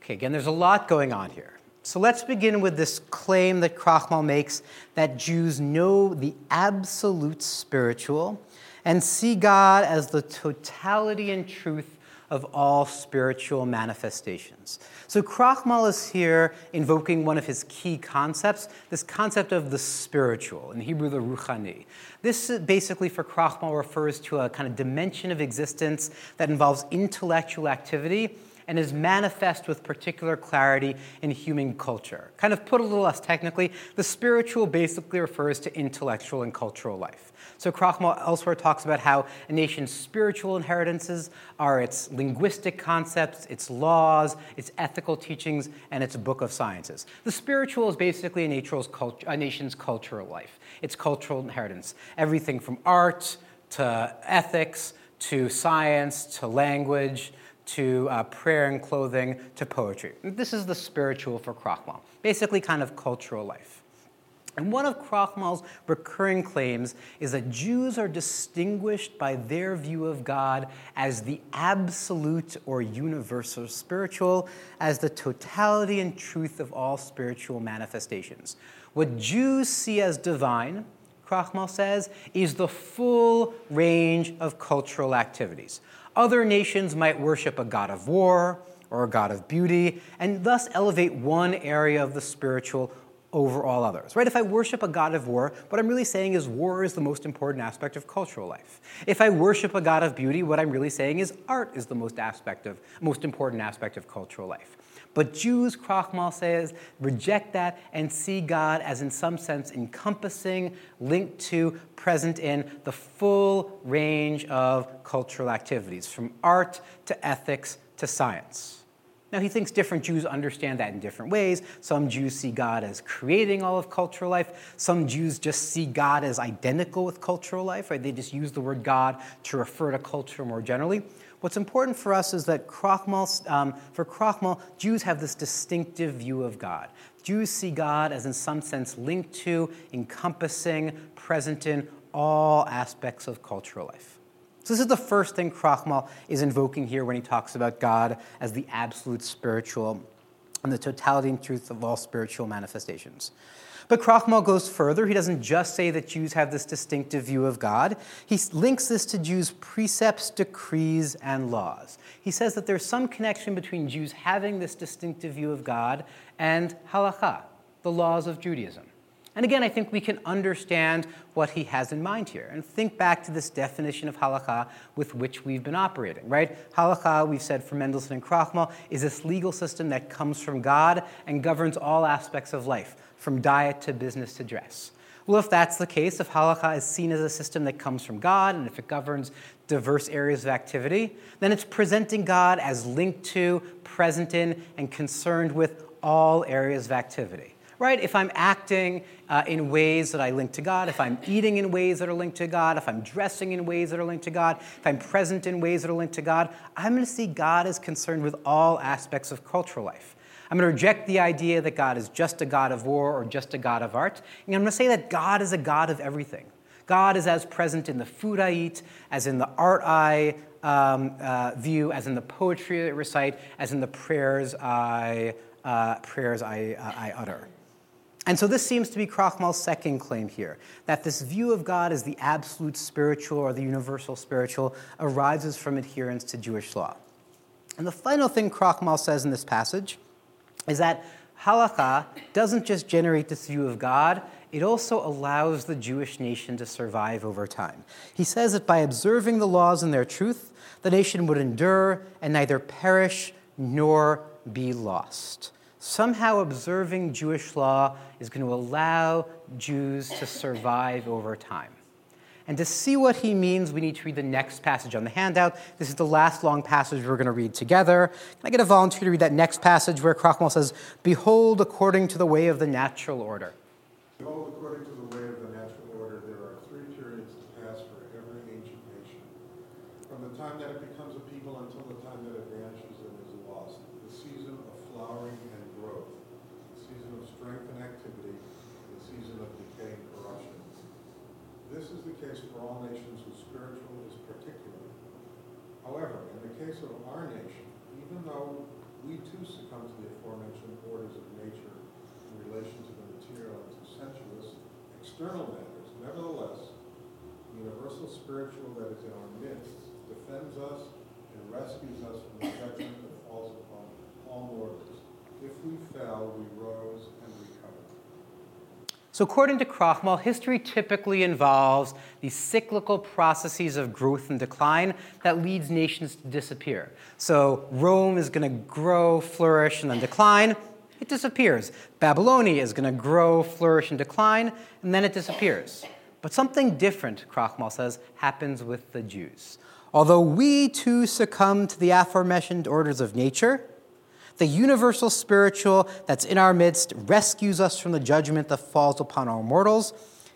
Okay, again, there's a lot going on here. So let's begin with this claim that Krochmal makes that Jews know the absolute spiritual and see God as the totality and truth of all spiritual manifestations. So Krochmal is here invoking one of his key concepts, this concept of the spiritual, in Hebrew, the ruchani. This basically for Krochmal refers to a kind of dimension of existence that involves intellectual activity and is manifest with particular clarity in human culture. Kind of put a little less technically, the spiritual basically refers to intellectual and cultural life. So Krochmal elsewhere talks about how a nation's spiritual inheritances are its linguistic concepts, its laws, its ethical teachings, and its book of sciences. The spiritual is basically a, cult- a nation's cultural life, its cultural inheritance. Everything from art to ethics to science to language to uh, prayer and clothing to poetry. This is the spiritual for Krochmal, basically kind of cultural life. And one of Krochmal's recurring claims is that Jews are distinguished by their view of God as the absolute or universal spiritual, as the totality and truth of all spiritual manifestations. What Jews see as divine, Krochmal says, is the full range of cultural activities. Other nations might worship a god of war or a god of beauty, and thus elevate one area of the spiritual over all others, right? If I worship a god of war, what I'm really saying is war is the most important aspect of cultural life. If I worship a god of beauty, what I'm really saying is art is the most aspect of most important aspect of cultural life. But Jews, Krochmal says, reject that and see God as, in some sense, encompassing, linked to, present in the full range of cultural activities, from art to ethics to science. Now, he thinks different Jews understand that in different ways. Some Jews see God as creating all of cultural life. Some Jews just see God as identical with cultural life, right? They just use the word God to refer to culture more generally. What's important for us is that Krochmal, um, for Krochmal, Jews have this distinctive view of God. Jews see God as, in some sense, linked to, encompassing, present in all aspects of cultural life. So, this is the first thing Krochmal is invoking here when he talks about God as the absolute spiritual and the totality and truth of all spiritual manifestations. But Krochmal goes further. He doesn't just say that Jews have this distinctive view of God, he links this to Jews' precepts, decrees, and laws. He says that there's some connection between Jews having this distinctive view of God and halakha, the laws of Judaism. And again, I think we can understand what he has in mind here. And think back to this definition of halakha with which we've been operating, right? Halakha, we've said for Mendelssohn and Krochmal, is this legal system that comes from God and governs all aspects of life from diet to business to dress. Well, if that's the case, if halakha is seen as a system that comes from God and if it governs diverse areas of activity, then it's presenting God as linked to, present in, and concerned with all areas of activity. Right? If I'm acting uh, in ways that I link to God, if I'm eating in ways that are linked to God, if I'm dressing in ways that are linked to God, if I'm present in ways that are linked to God, I'm going to see God as concerned with all aspects of cultural life. I'm going to reject the idea that God is just a God of war or just a God of art. And I'm going to say that God is a God of everything. God is as present in the food I eat, as in the art I um, uh, view, as in the poetry I recite, as in the prayers I, uh, prayers I, uh, I utter. And so this seems to be Krochmal's second claim here that this view of God as the absolute spiritual or the universal spiritual arises from adherence to Jewish law. And the final thing Krochmal says in this passage is that halakha doesn't just generate this view of God, it also allows the Jewish nation to survive over time. He says that by observing the laws and their truth, the nation would endure and neither perish nor be lost. Somehow, observing Jewish law is going to allow Jews to survive over time. And to see what he means, we need to read the next passage on the handout. This is the last long passage we're going to read together. Can I get a volunteer to read that next passage where Krochmal says, Behold, according to the way of the natural order?
Behold, according to the way of the natural order, there are three periods to pass for every ancient nation. From the time that it becomes a people until the time that it vanishes and is lost. The season of flowering and growth, the season of strength and activity, the season of decay and corruption. This is the case for all nations whose spiritual is particular. However, in the case of our nation, even though we too succumb to the aforementioned orders of nature in relation to the material and to sensuous external matters, nevertheless, the universal spiritual that is in our midst defends us and rescues us from the judgment that falls upon all mortals. If we fell, we rose.
So, according to Krochmal, history typically involves these cyclical processes of growth and decline that leads nations to disappear. So, Rome is going to grow, flourish, and then decline. It disappears. Babylonia is going to grow, flourish, and decline, and then it disappears. But something different, Krochmal says, happens with the Jews. Although we too succumb to the aforementioned orders of nature, the universal spiritual that's in our midst rescues us from the judgment that falls upon all mortals.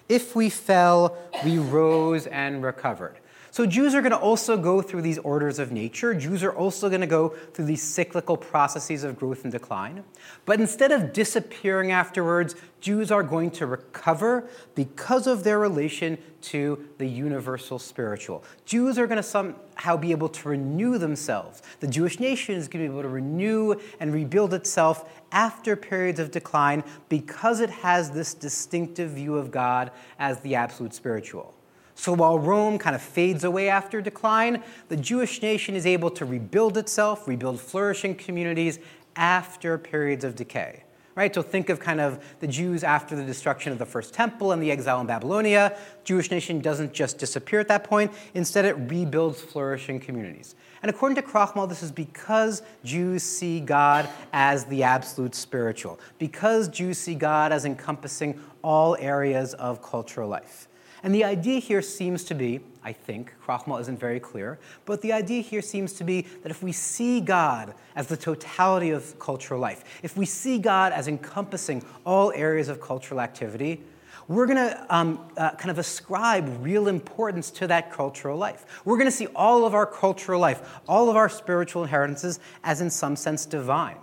If we fell, we rose and recovered. So, Jews are going to also go through these orders of nature. Jews are also going to go through these cyclical processes of growth and decline. But instead of disappearing afterwards, Jews are going to recover because of their relation to the universal spiritual. Jews are going to somehow be able to renew themselves. The Jewish nation is going to be able to renew and rebuild itself after periods of decline because it has this distinctive view of God as the absolute spiritual. So while Rome kind of fades away after decline, the Jewish nation is able to rebuild itself, rebuild flourishing communities after periods of decay. Right? So think of kind of the Jews after the destruction of the first temple and the exile in Babylonia. Jewish nation doesn't just disappear at that point. Instead, it rebuilds flourishing communities. And according to Krochmal, this is because Jews see God as the absolute spiritual, because Jews see God as encompassing all areas of cultural life. And the idea here seems to be, I think, Krochmal isn't very clear, but the idea here seems to be that if we see God as the totality of cultural life, if we see God as encompassing all areas of cultural activity, we're going to um, uh, kind of ascribe real importance to that cultural life. We're going to see all of our cultural life, all of our spiritual inheritances as, in some sense, divine,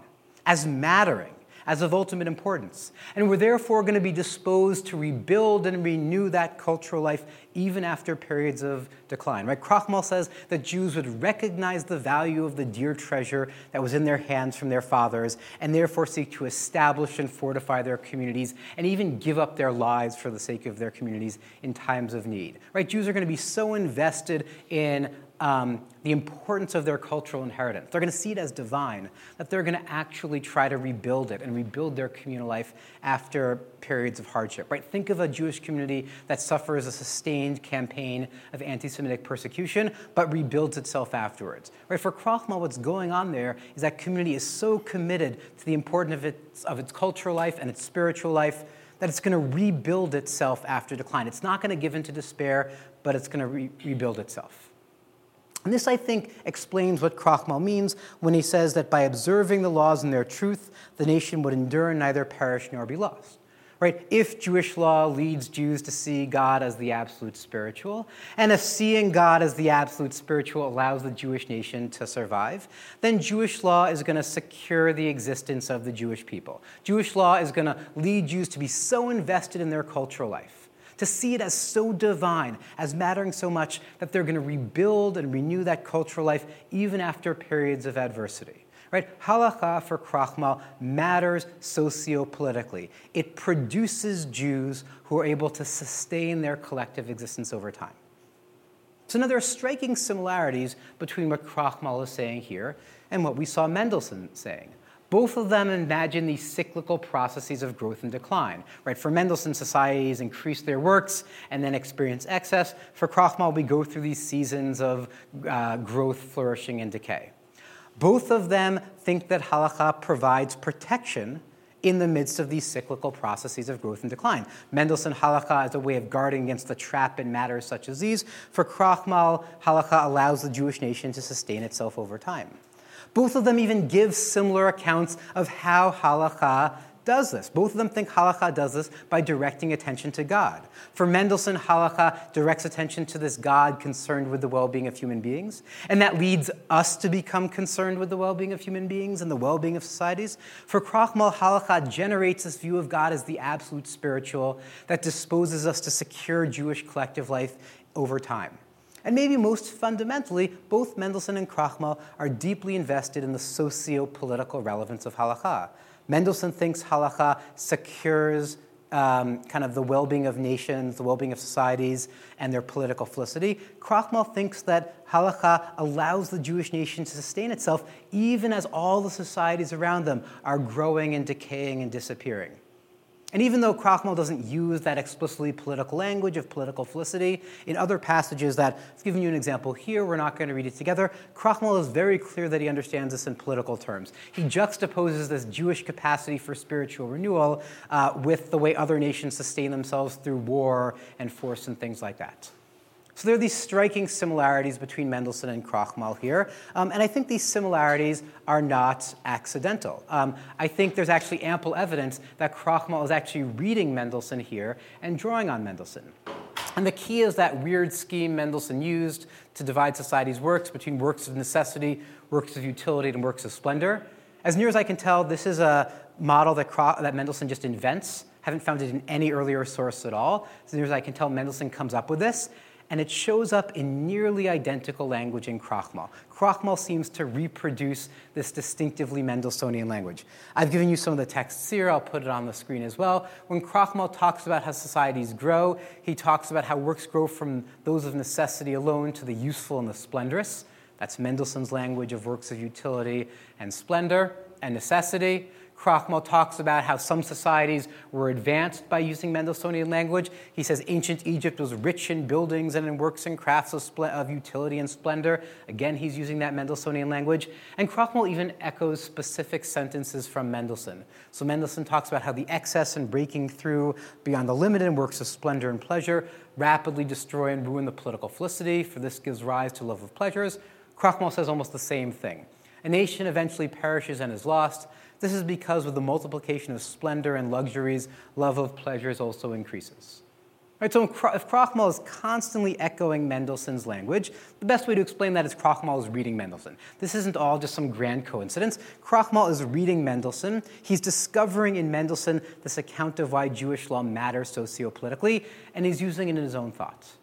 as mattering as of ultimate importance. And we're therefore going to be disposed to rebuild and renew that cultural life even after periods of decline. Right? Krochmal says that Jews would recognize the value of the dear treasure that was in their hands from their fathers and therefore seek to establish and fortify their communities and even give up their lives for the sake of their communities in times of need. Right? Jews are going to be so invested in um, the importance of their cultural inheritance. They're going to see it as divine, that they're going to actually try to rebuild it and rebuild their communal life after periods of hardship. Right? Think of a Jewish community that suffers a sustained campaign of anti-Semitic persecution, but rebuilds itself afterwards. Right? For Krochmal, what's going on there is that community is so committed to the importance of its, of its cultural life and its spiritual life that it's going to rebuild itself after decline. It's not going to give in to despair, but it's going to re- rebuild itself. And this, I think, explains what Krochmal means when he says that by observing the laws in their truth, the nation would endure and neither perish nor be lost. Right? If Jewish law leads Jews to see God as the absolute spiritual, and if seeing God as the absolute spiritual allows the Jewish nation to survive, then Jewish law is going to secure the existence of the Jewish people. Jewish law is going to lead Jews to be so invested in their cultural life to see it as so divine, as mattering so much that they're going to rebuild and renew that cultural life even after periods of adversity. Right? Halacha for Krochmal matters sociopolitically. It produces Jews who are able to sustain their collective existence over time. So now there are striking similarities between what Krochmal is saying here and what we saw Mendelssohn saying. Both of them imagine these cyclical processes of growth and decline. Right? For Mendelssohn, societies increase their works and then experience excess. For Krochmal, we go through these seasons of uh, growth, flourishing, and decay. Both of them think that halakha provides protection in the midst of these cyclical processes of growth and decline. Mendelssohn halakha is a way of guarding against the trap in matters such as these. For Krochmal, halakha allows the Jewish nation to sustain itself over time. Both of them even give similar accounts of how halakha does this. Both of them think halacha does this by directing attention to God. For Mendelssohn, halacha directs attention to this God concerned with the well being of human beings, and that leads us to become concerned with the well being of human beings and the well being of societies. For Krochmal, halacha generates this view of God as the absolute spiritual that disposes us to secure Jewish collective life over time. And maybe most fundamentally, both Mendelssohn and Krochmal are deeply invested in the socio political relevance of halacha. Mendelssohn thinks halacha secures um, kind of the well being of nations, the well being of societies, and their political felicity. Krochmal thinks that halacha allows the Jewish nation to sustain itself even as all the societies around them are growing and decaying and disappearing. And even though Krochmal doesn't use that explicitly political language of political felicity, in other passages that, I've given you an example here, we're not going to read it together, Krochmal is very clear that he understands this in political terms. He juxtaposes this Jewish capacity for spiritual renewal uh, with the way other nations sustain themselves through war and force and things like that. So there are these striking similarities between Mendelssohn and Krochmal here, um, and I think these similarities are not accidental. Um, I think there's actually ample evidence that Krochmal is actually reading Mendelssohn here and drawing on Mendelssohn. And the key is that weird scheme Mendelssohn used to divide society's works between works of necessity, works of utility, and works of splendor. As near as I can tell, this is a model that, that Mendelssohn just invents. I Haven't found it in any earlier source at all. As near as I can tell, Mendelssohn comes up with this and it shows up in nearly identical language in Krochmal. Krochmal seems to reproduce this distinctively Mendelssohnian language. I've given you some of the texts here, I'll put it on the screen as well. When Krochmal talks about how societies grow, he talks about how works grow from those of necessity alone to the useful and the splendorous. That's Mendelssohn's language of works of utility and splendor and necessity. Krochmal talks about how some societies were advanced by using Mendelssohnian language. He says ancient Egypt was rich in buildings and in works and crafts of, spl- of utility and splendor. Again, he's using that Mendelssohnian language. And Krochmal even echoes specific sentences from Mendelssohn. So Mendelssohn talks about how the excess and breaking through beyond the limit in works of splendor and pleasure rapidly destroy and ruin the political felicity, for this gives rise to love of pleasures. Krochmal says almost the same thing. A nation eventually perishes and is lost. This is because with the multiplication of splendor and luxuries, love of pleasures also increases. Right, so if Krochmal is constantly echoing Mendelssohn's language, the best way to explain that is Krochmal is reading Mendelssohn. This isn't all just some grand coincidence. Krochmal is reading Mendelssohn. He's discovering in Mendelssohn this account of why Jewish law matters sociopolitically, and he's using it in his own thoughts.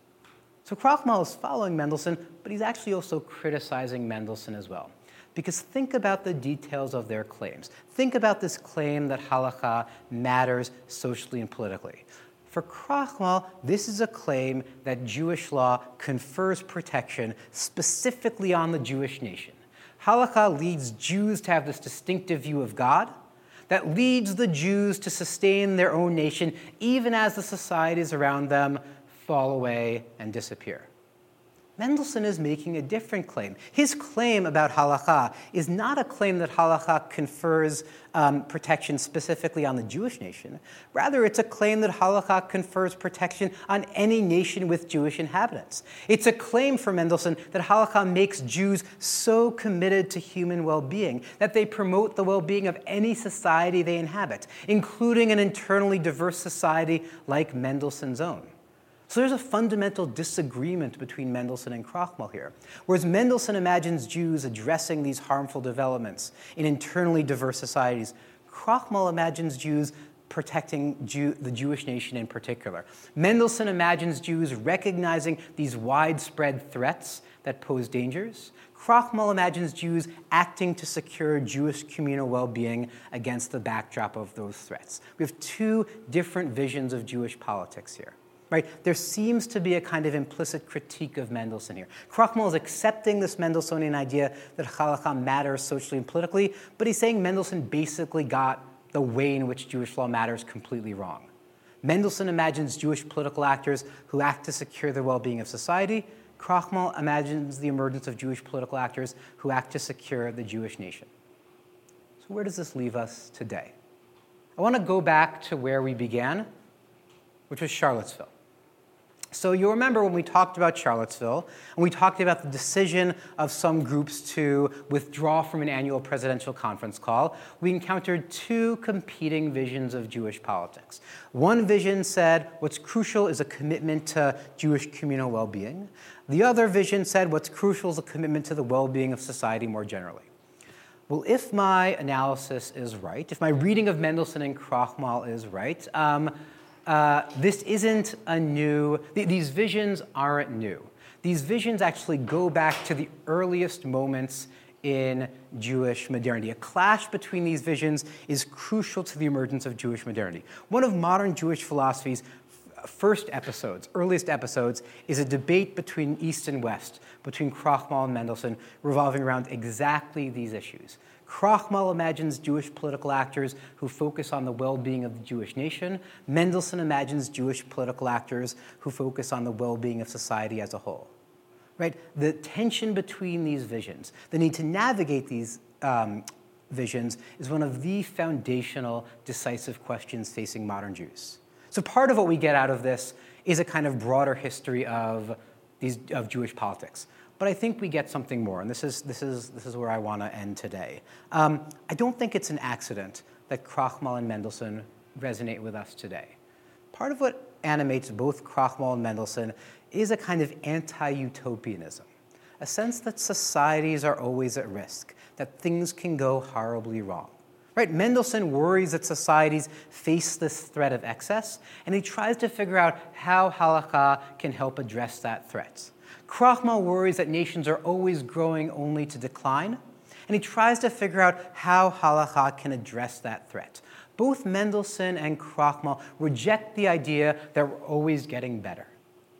So Krochmal is following Mendelssohn, but he's actually also criticizing Mendelssohn as well. Because think about the details of their claims. Think about this claim that halakha matters socially and politically. For Krochmal, this is a claim that Jewish law confers protection specifically on the Jewish nation. Halakha leads Jews to have this distinctive view of God that leads the Jews to sustain their own nation even as the societies around them fall away and disappear. Mendelssohn is making a different claim. His claim about halacha is not a claim that halacha confers um, protection specifically on the Jewish nation. Rather, it's a claim that halacha confers protection on any nation with Jewish inhabitants. It's a claim for Mendelssohn that halacha makes Jews so committed to human well being that they promote the well being of any society they inhabit, including an internally diverse society like Mendelssohn's own. So there's a fundamental disagreement between Mendelssohn and Krochmal here. Whereas Mendelssohn imagines Jews addressing these harmful developments in internally diverse societies, Krochmal imagines Jews protecting Jew, the Jewish nation in particular. Mendelssohn imagines Jews recognizing these widespread threats that pose dangers. Krochmal imagines Jews acting to secure Jewish communal well being against the backdrop of those threats. We have two different visions of Jewish politics here. Right? There seems to be a kind of implicit critique of Mendelssohn here. Krochmal is accepting this Mendelssohnian idea that halakha matters socially and politically, but he's saying Mendelssohn basically got the way in which Jewish law matters completely wrong. Mendelssohn imagines Jewish political actors who act to secure the well being of society. Krochmal imagines the emergence of Jewish political actors who act to secure the Jewish nation. So, where does this leave us today? I want to go back to where we began, which was Charlottesville. So you'll remember when we talked about Charlottesville, and we talked about the decision of some groups to withdraw from an annual presidential conference call, we encountered two competing visions of Jewish politics. One vision said what's crucial is a commitment to Jewish communal well being. The other vision said what's crucial is a commitment to the well being of society more generally. Well, if my analysis is right, if my reading of Mendelssohn and Krochmal is right, um, uh, this isn't a new, th- these visions aren't new. These visions actually go back to the earliest moments in Jewish modernity. A clash between these visions is crucial to the emergence of Jewish modernity. One of modern Jewish philosophy's first episodes, earliest episodes, is a debate between East and West, between Krochmal and Mendelssohn, revolving around exactly these issues. Krochmal imagines Jewish political actors who focus on the well being of the Jewish nation. Mendelssohn imagines Jewish political actors who focus on the well being of society as a whole. Right? The tension between these visions, the need to navigate these um, visions, is one of the foundational, decisive questions facing modern Jews. So, part of what we get out of this is a kind of broader history of, these, of Jewish politics. But I think we get something more, and this is, this is, this is where I want to end today. Um, I don't think it's an accident that Krochmal and Mendelssohn resonate with us today. Part of what animates both Krochmal and Mendelssohn is a kind of anti utopianism, a sense that societies are always at risk, that things can go horribly wrong. Right? Mendelssohn worries that societies face this threat of excess, and he tries to figure out how halakha can help address that threat. Krochmal worries that nations are always growing only to decline, and he tries to figure out how halakha can address that threat. Both Mendelssohn and Krochmal reject the idea that we're always getting better.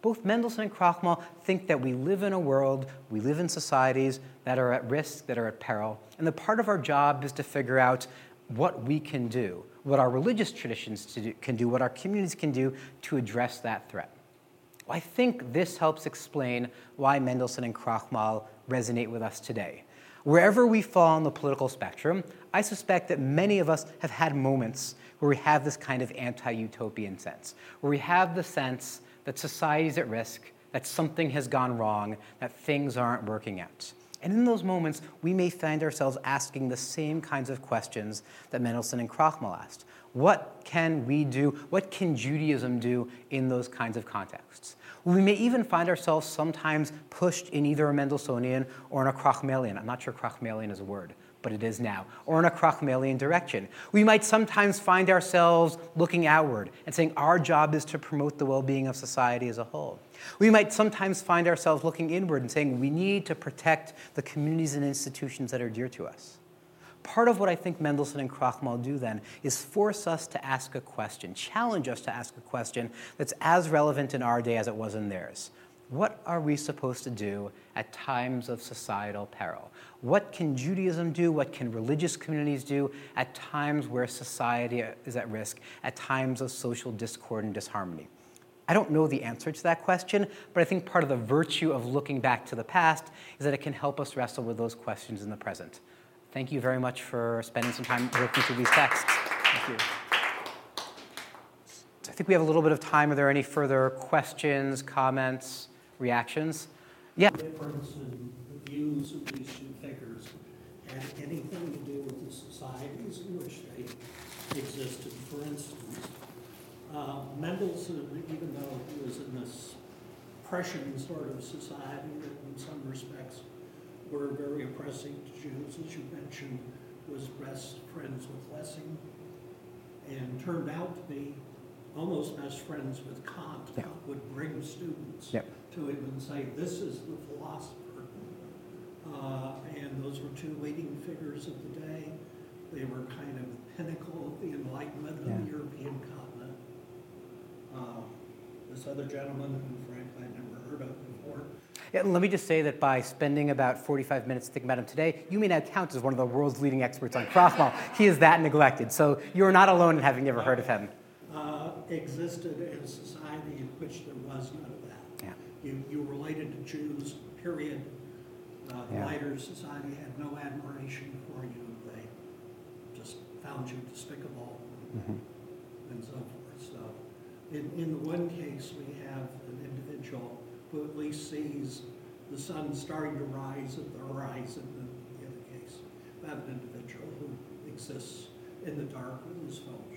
Both Mendelssohn and Krochmal think that we live in a world, we live in societies that are at risk, that are at peril, and the part of our job is to figure out what we can do, what our religious traditions can do, what our communities can do to address that threat. I think this helps explain why Mendelssohn and Krochmal resonate with us today. Wherever we fall on the political spectrum, I suspect that many of us have had moments where we have this kind of anti utopian sense, where we have the sense that society is at risk, that something has gone wrong, that things aren't working out. And in those moments, we may find ourselves asking the same kinds of questions that Mendelssohn and Krochmal asked. What can we do? What can Judaism do in those kinds of contexts? We may even find ourselves sometimes pushed in either a Mendelssohnian or in a Krochmalian. I'm not sure Krochmalian is a word, but it is now, or in a Krochmalian direction. We might sometimes find ourselves looking outward and saying our job is to promote the well being of society as a whole. We might sometimes find ourselves looking inward and saying we need to protect the communities and institutions that are dear to us. Part of what I think Mendelssohn and Krochmal do then is force us to ask a question, challenge us to ask a question that's as relevant in our day as it was in theirs. What are we supposed to do at times of societal peril? What can Judaism do? What can religious communities do at times where society is at risk, at times of social discord and disharmony? I don't know the answer to that question, but I think part of the virtue of looking back to the past is that it can help us wrestle with those questions in the present. Thank you very much for spending some time working through these texts. Thank you. I think we have a little bit of time. Are there any further questions, comments, reactions? Yeah.
The difference in the views of these two figures had anything to do with the societies in which they existed. For instance, uh, Mendelssohn, even though he was in this Prussian sort of society that in some respects were very oppressive to Jews, as you mentioned, was best friends with Lessing, and turned out to be almost best friends with Kant.
Yeah.
Kant would bring students to him and say, this is the philosopher. Uh, and those were two leading figures of the day. They were kind of the pinnacle of the Enlightenment of the European continent. Uh, this other gentleman, who frankly I'd never heard of
Yeah, let me just say that by spending about 45 minutes thinking about him today, you may now count as one of the world's leading experts on Krochmal. he is that neglected. So you're not alone in having never heard of him.
uh, existed in a society in which there was none of that.
Yeah.
You, you related to Jews, period. Uh, the
Yeah.
wider society had no admiration for you. They just found you despicable
Mhm.
and so forth. So in, in the one case, we have an individual who at least sees the sun starting to rise at the horizon in, the case of an individual who exists in the dark with his Jews.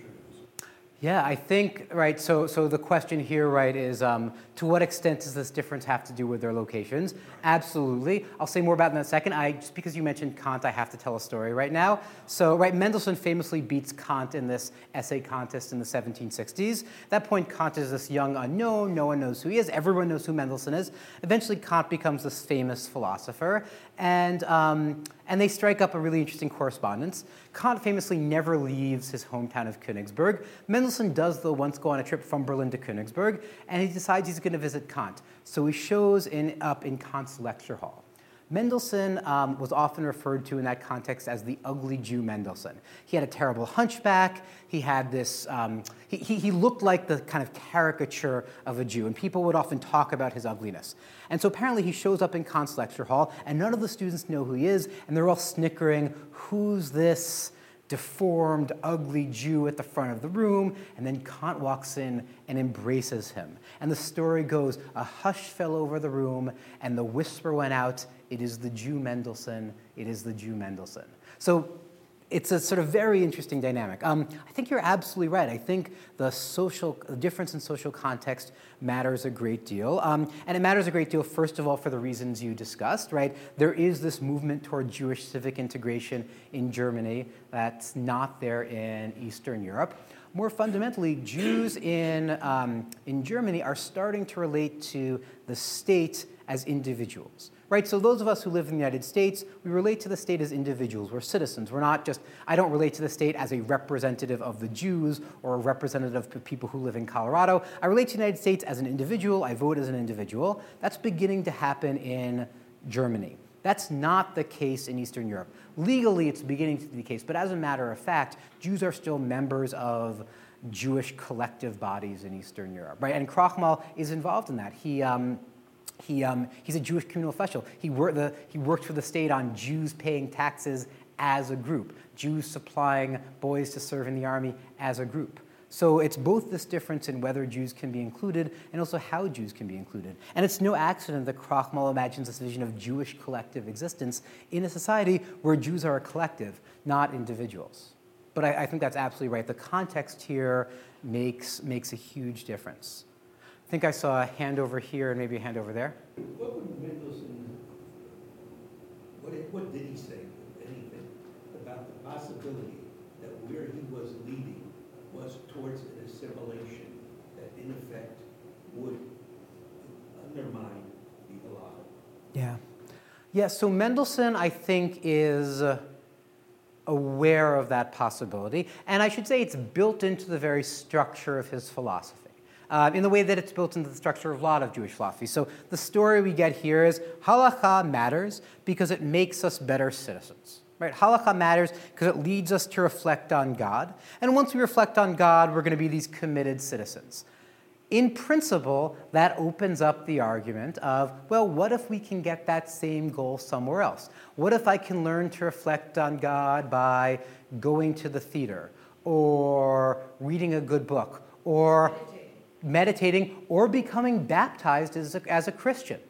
Yeah, I think, right, so, so the question here, right, is um, to what extent does this difference have to do with their locations? Absolutely. I'll say more about that in a second. I, just because you mentioned Kant, I have to tell a story right now. So, right, Mendelssohn famously beats Kant in this essay contest in the 1760s. At that point, Kant is this young unknown. No one knows who he is. Everyone knows who Mendelssohn is. Eventually, Kant becomes this famous philosopher. And, um, and they strike up a really interesting correspondence. Kant famously never leaves his hometown of Königsberg. Mendelssohn does, though, once go on a trip from Berlin to Königsberg, and he decides he's going to visit Kant. So he shows in, up in Kant's lecture hall. Mendelssohn um, was often referred to in that context as the ugly Jew Mendelssohn. He had a terrible hunchback. He had this, um, he, he, he looked like the kind of caricature of a Jew, and people would often talk about his ugliness. And so apparently he shows up in Kant's lecture hall, and none of the students know who he is, and they're all snickering, who's this? deformed, ugly Jew at the front of the room, and then Kant walks in and embraces him. And the story goes a hush fell over the room, and the whisper went out it is the Jew Mendelssohn, it is the Jew Mendelssohn. So it's a sort of very interesting dynamic. Um, I think you're absolutely right. I think the social the difference in social context matters a great deal, um, and it matters a great deal. First of all, for the reasons you discussed, right? There is this movement toward Jewish civic integration in Germany that's not there in Eastern Europe. More fundamentally, Jews in um, in Germany are starting to relate to the state as individuals right? So those of us who live in the United States, we relate to the state as individuals. We're citizens. We're not just, I don't relate to the state as a representative of the Jews or a representative of people who live in Colorado. I relate to the United States as an individual. I vote as an individual. That's beginning to happen in Germany. That's not the case in Eastern Europe. Legally, it's beginning to be the case, but as a matter of fact, Jews are still members of Jewish collective bodies in Eastern Europe, right? And Krochmal is involved in that. He, um, he, um, he's a Jewish communal official. He, wor- the, he worked for the state on Jews paying taxes as a group, Jews supplying boys to serve in the army as a group. So it's both this difference in whether Jews can be included and also how Jews can be included. And it's no accident that Krochmal imagines this vision of Jewish collective existence in a society where Jews are a collective, not individuals. But I, I think that's absolutely right. The context here makes, makes a huge difference. I think I saw a hand over here and maybe a hand over there.
What would Mendelssohn, what, what did he say, anything, about the possibility that where he was leading was towards an assimilation that in effect would undermine the halacha?
Yeah. Yeah, so Mendelssohn, I think, is aware of that possibility. And I should say it's built into the very structure of his philosophy uh, in the way that it's built into the structure of a lot of Jewish philosophy. So the story we get here is halacha matters because it makes us better citizens. Right? Halacha matters because it leads us to reflect on God. And once we reflect on God, we're going to be these committed citizens. In principle, that opens up the argument of, well, what if we can get that same goal somewhere else? What if I can learn to reflect on God by going to the theater or reading a good book or meditating or becoming baptized as a, as a Christian.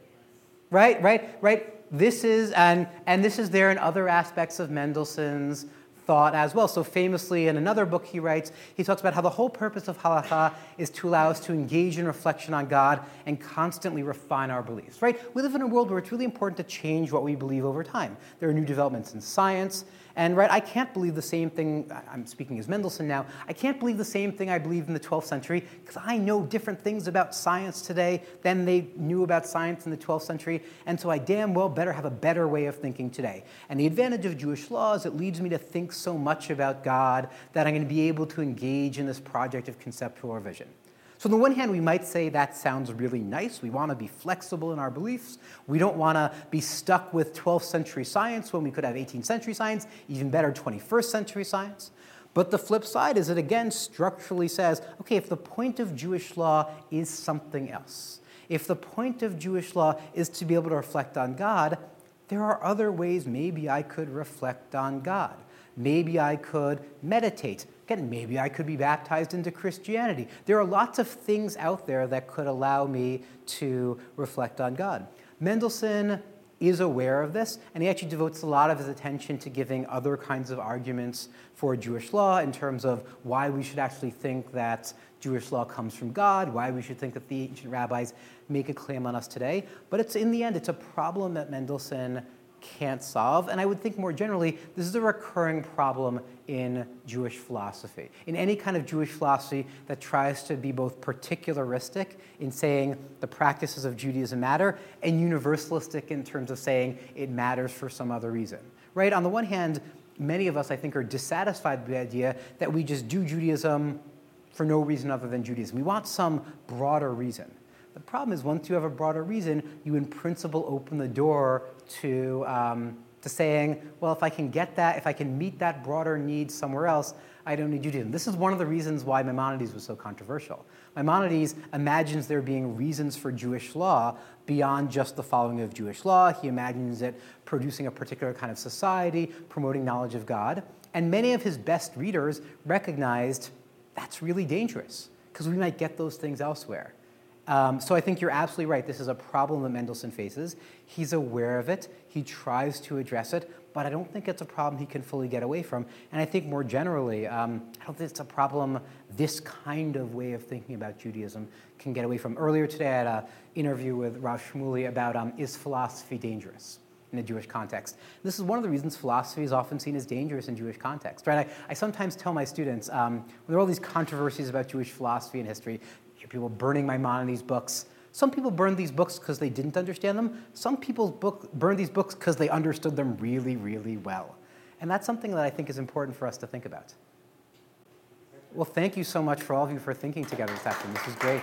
Right, right, right. This is, and, and this is there in other aspects of Mendelssohn's thought as well. So, famously, in another book he writes, he talks about how the whole purpose of halacha is to allow us to engage in reflection on God and constantly refine our beliefs, right? We live in a world where it's really important to change what we believe over time. There are new developments in science, and right, I can't believe the same thing, I'm speaking as Mendelssohn now, I can't believe the same thing I believed in the 12th century because I know different things about science today than they knew about science in the 12th century. And so I damn well better have a better way of thinking today. And the advantage of Jewish law is it leads me to think so much about God that I'm going to be able to engage in this project of conceptual revision. So, on the one hand, we might say that sounds really nice. We want to be flexible in our beliefs. We don't want to be stuck with 12th century science when we could have 18th century science, even better, 21st century science. But the flip side is it again structurally says okay, if the point of Jewish law is something else, if the point of Jewish law is to be able to reflect on God, there are other ways maybe I could reflect on God. Maybe I could meditate Again, maybe I could be baptized into Christianity. There are lots of things out there that could allow me to reflect on God. Mendelssohn is aware of this, and he actually devotes a lot of his attention to giving other kinds of arguments for Jewish law in terms of why we should actually think that Jewish law comes from God, why we should think that the ancient rabbis make a claim on us today. But it's in the end, it's a problem that Mendelssohn can't solve. And I would think more generally, this is a recurring problem in Jewish philosophy. In any kind of Jewish philosophy that tries to be both particularistic in saying the practices of Judaism matter and universalistic in terms of saying it matters for some other reason. Right? On the one hand, many of us, I think, are dissatisfied with the idea that we just do Judaism for no reason other than Judaism. We want some broader reason. The problem is, once you have a broader reason, you in principle open the door to, um, to saying, well, if I can get that, if I can meet that broader need somewhere else, I don't need Judaism. This is one of the reasons why Maimonides was so controversial. Maimonides imagines there being reasons for Jewish law beyond just the following of Jewish law. He imagines it producing a particular kind of society, promoting knowledge of God. And many of his best readers recognized that's really dangerous because we might get those things elsewhere. Um, so I think you're absolutely right. This is a problem that Mendelssohn faces. He's aware of it. He tries to address it, but I don't think it's a problem he can fully get away from. And I think more generally, um, I don't think it's a problem this kind of way of thinking about Judaism can get away from. Earlier today, I had an interview with Rav Shmuly about um, is philosophy dangerous? in a Jewish context. This is one of the reasons philosophy is often seen as dangerous in Jewish context, right? I, I sometimes tell my students, um, when there are all these controversies about Jewish philosophy and history, people burning my Maimonides books. Some people burned these books because they didn't understand them. Some people book, burned these books because they understood them really, really well. And that's something that I think is important for us to think about. Well, thank you so much for all of you for thinking together this afternoon. This was great.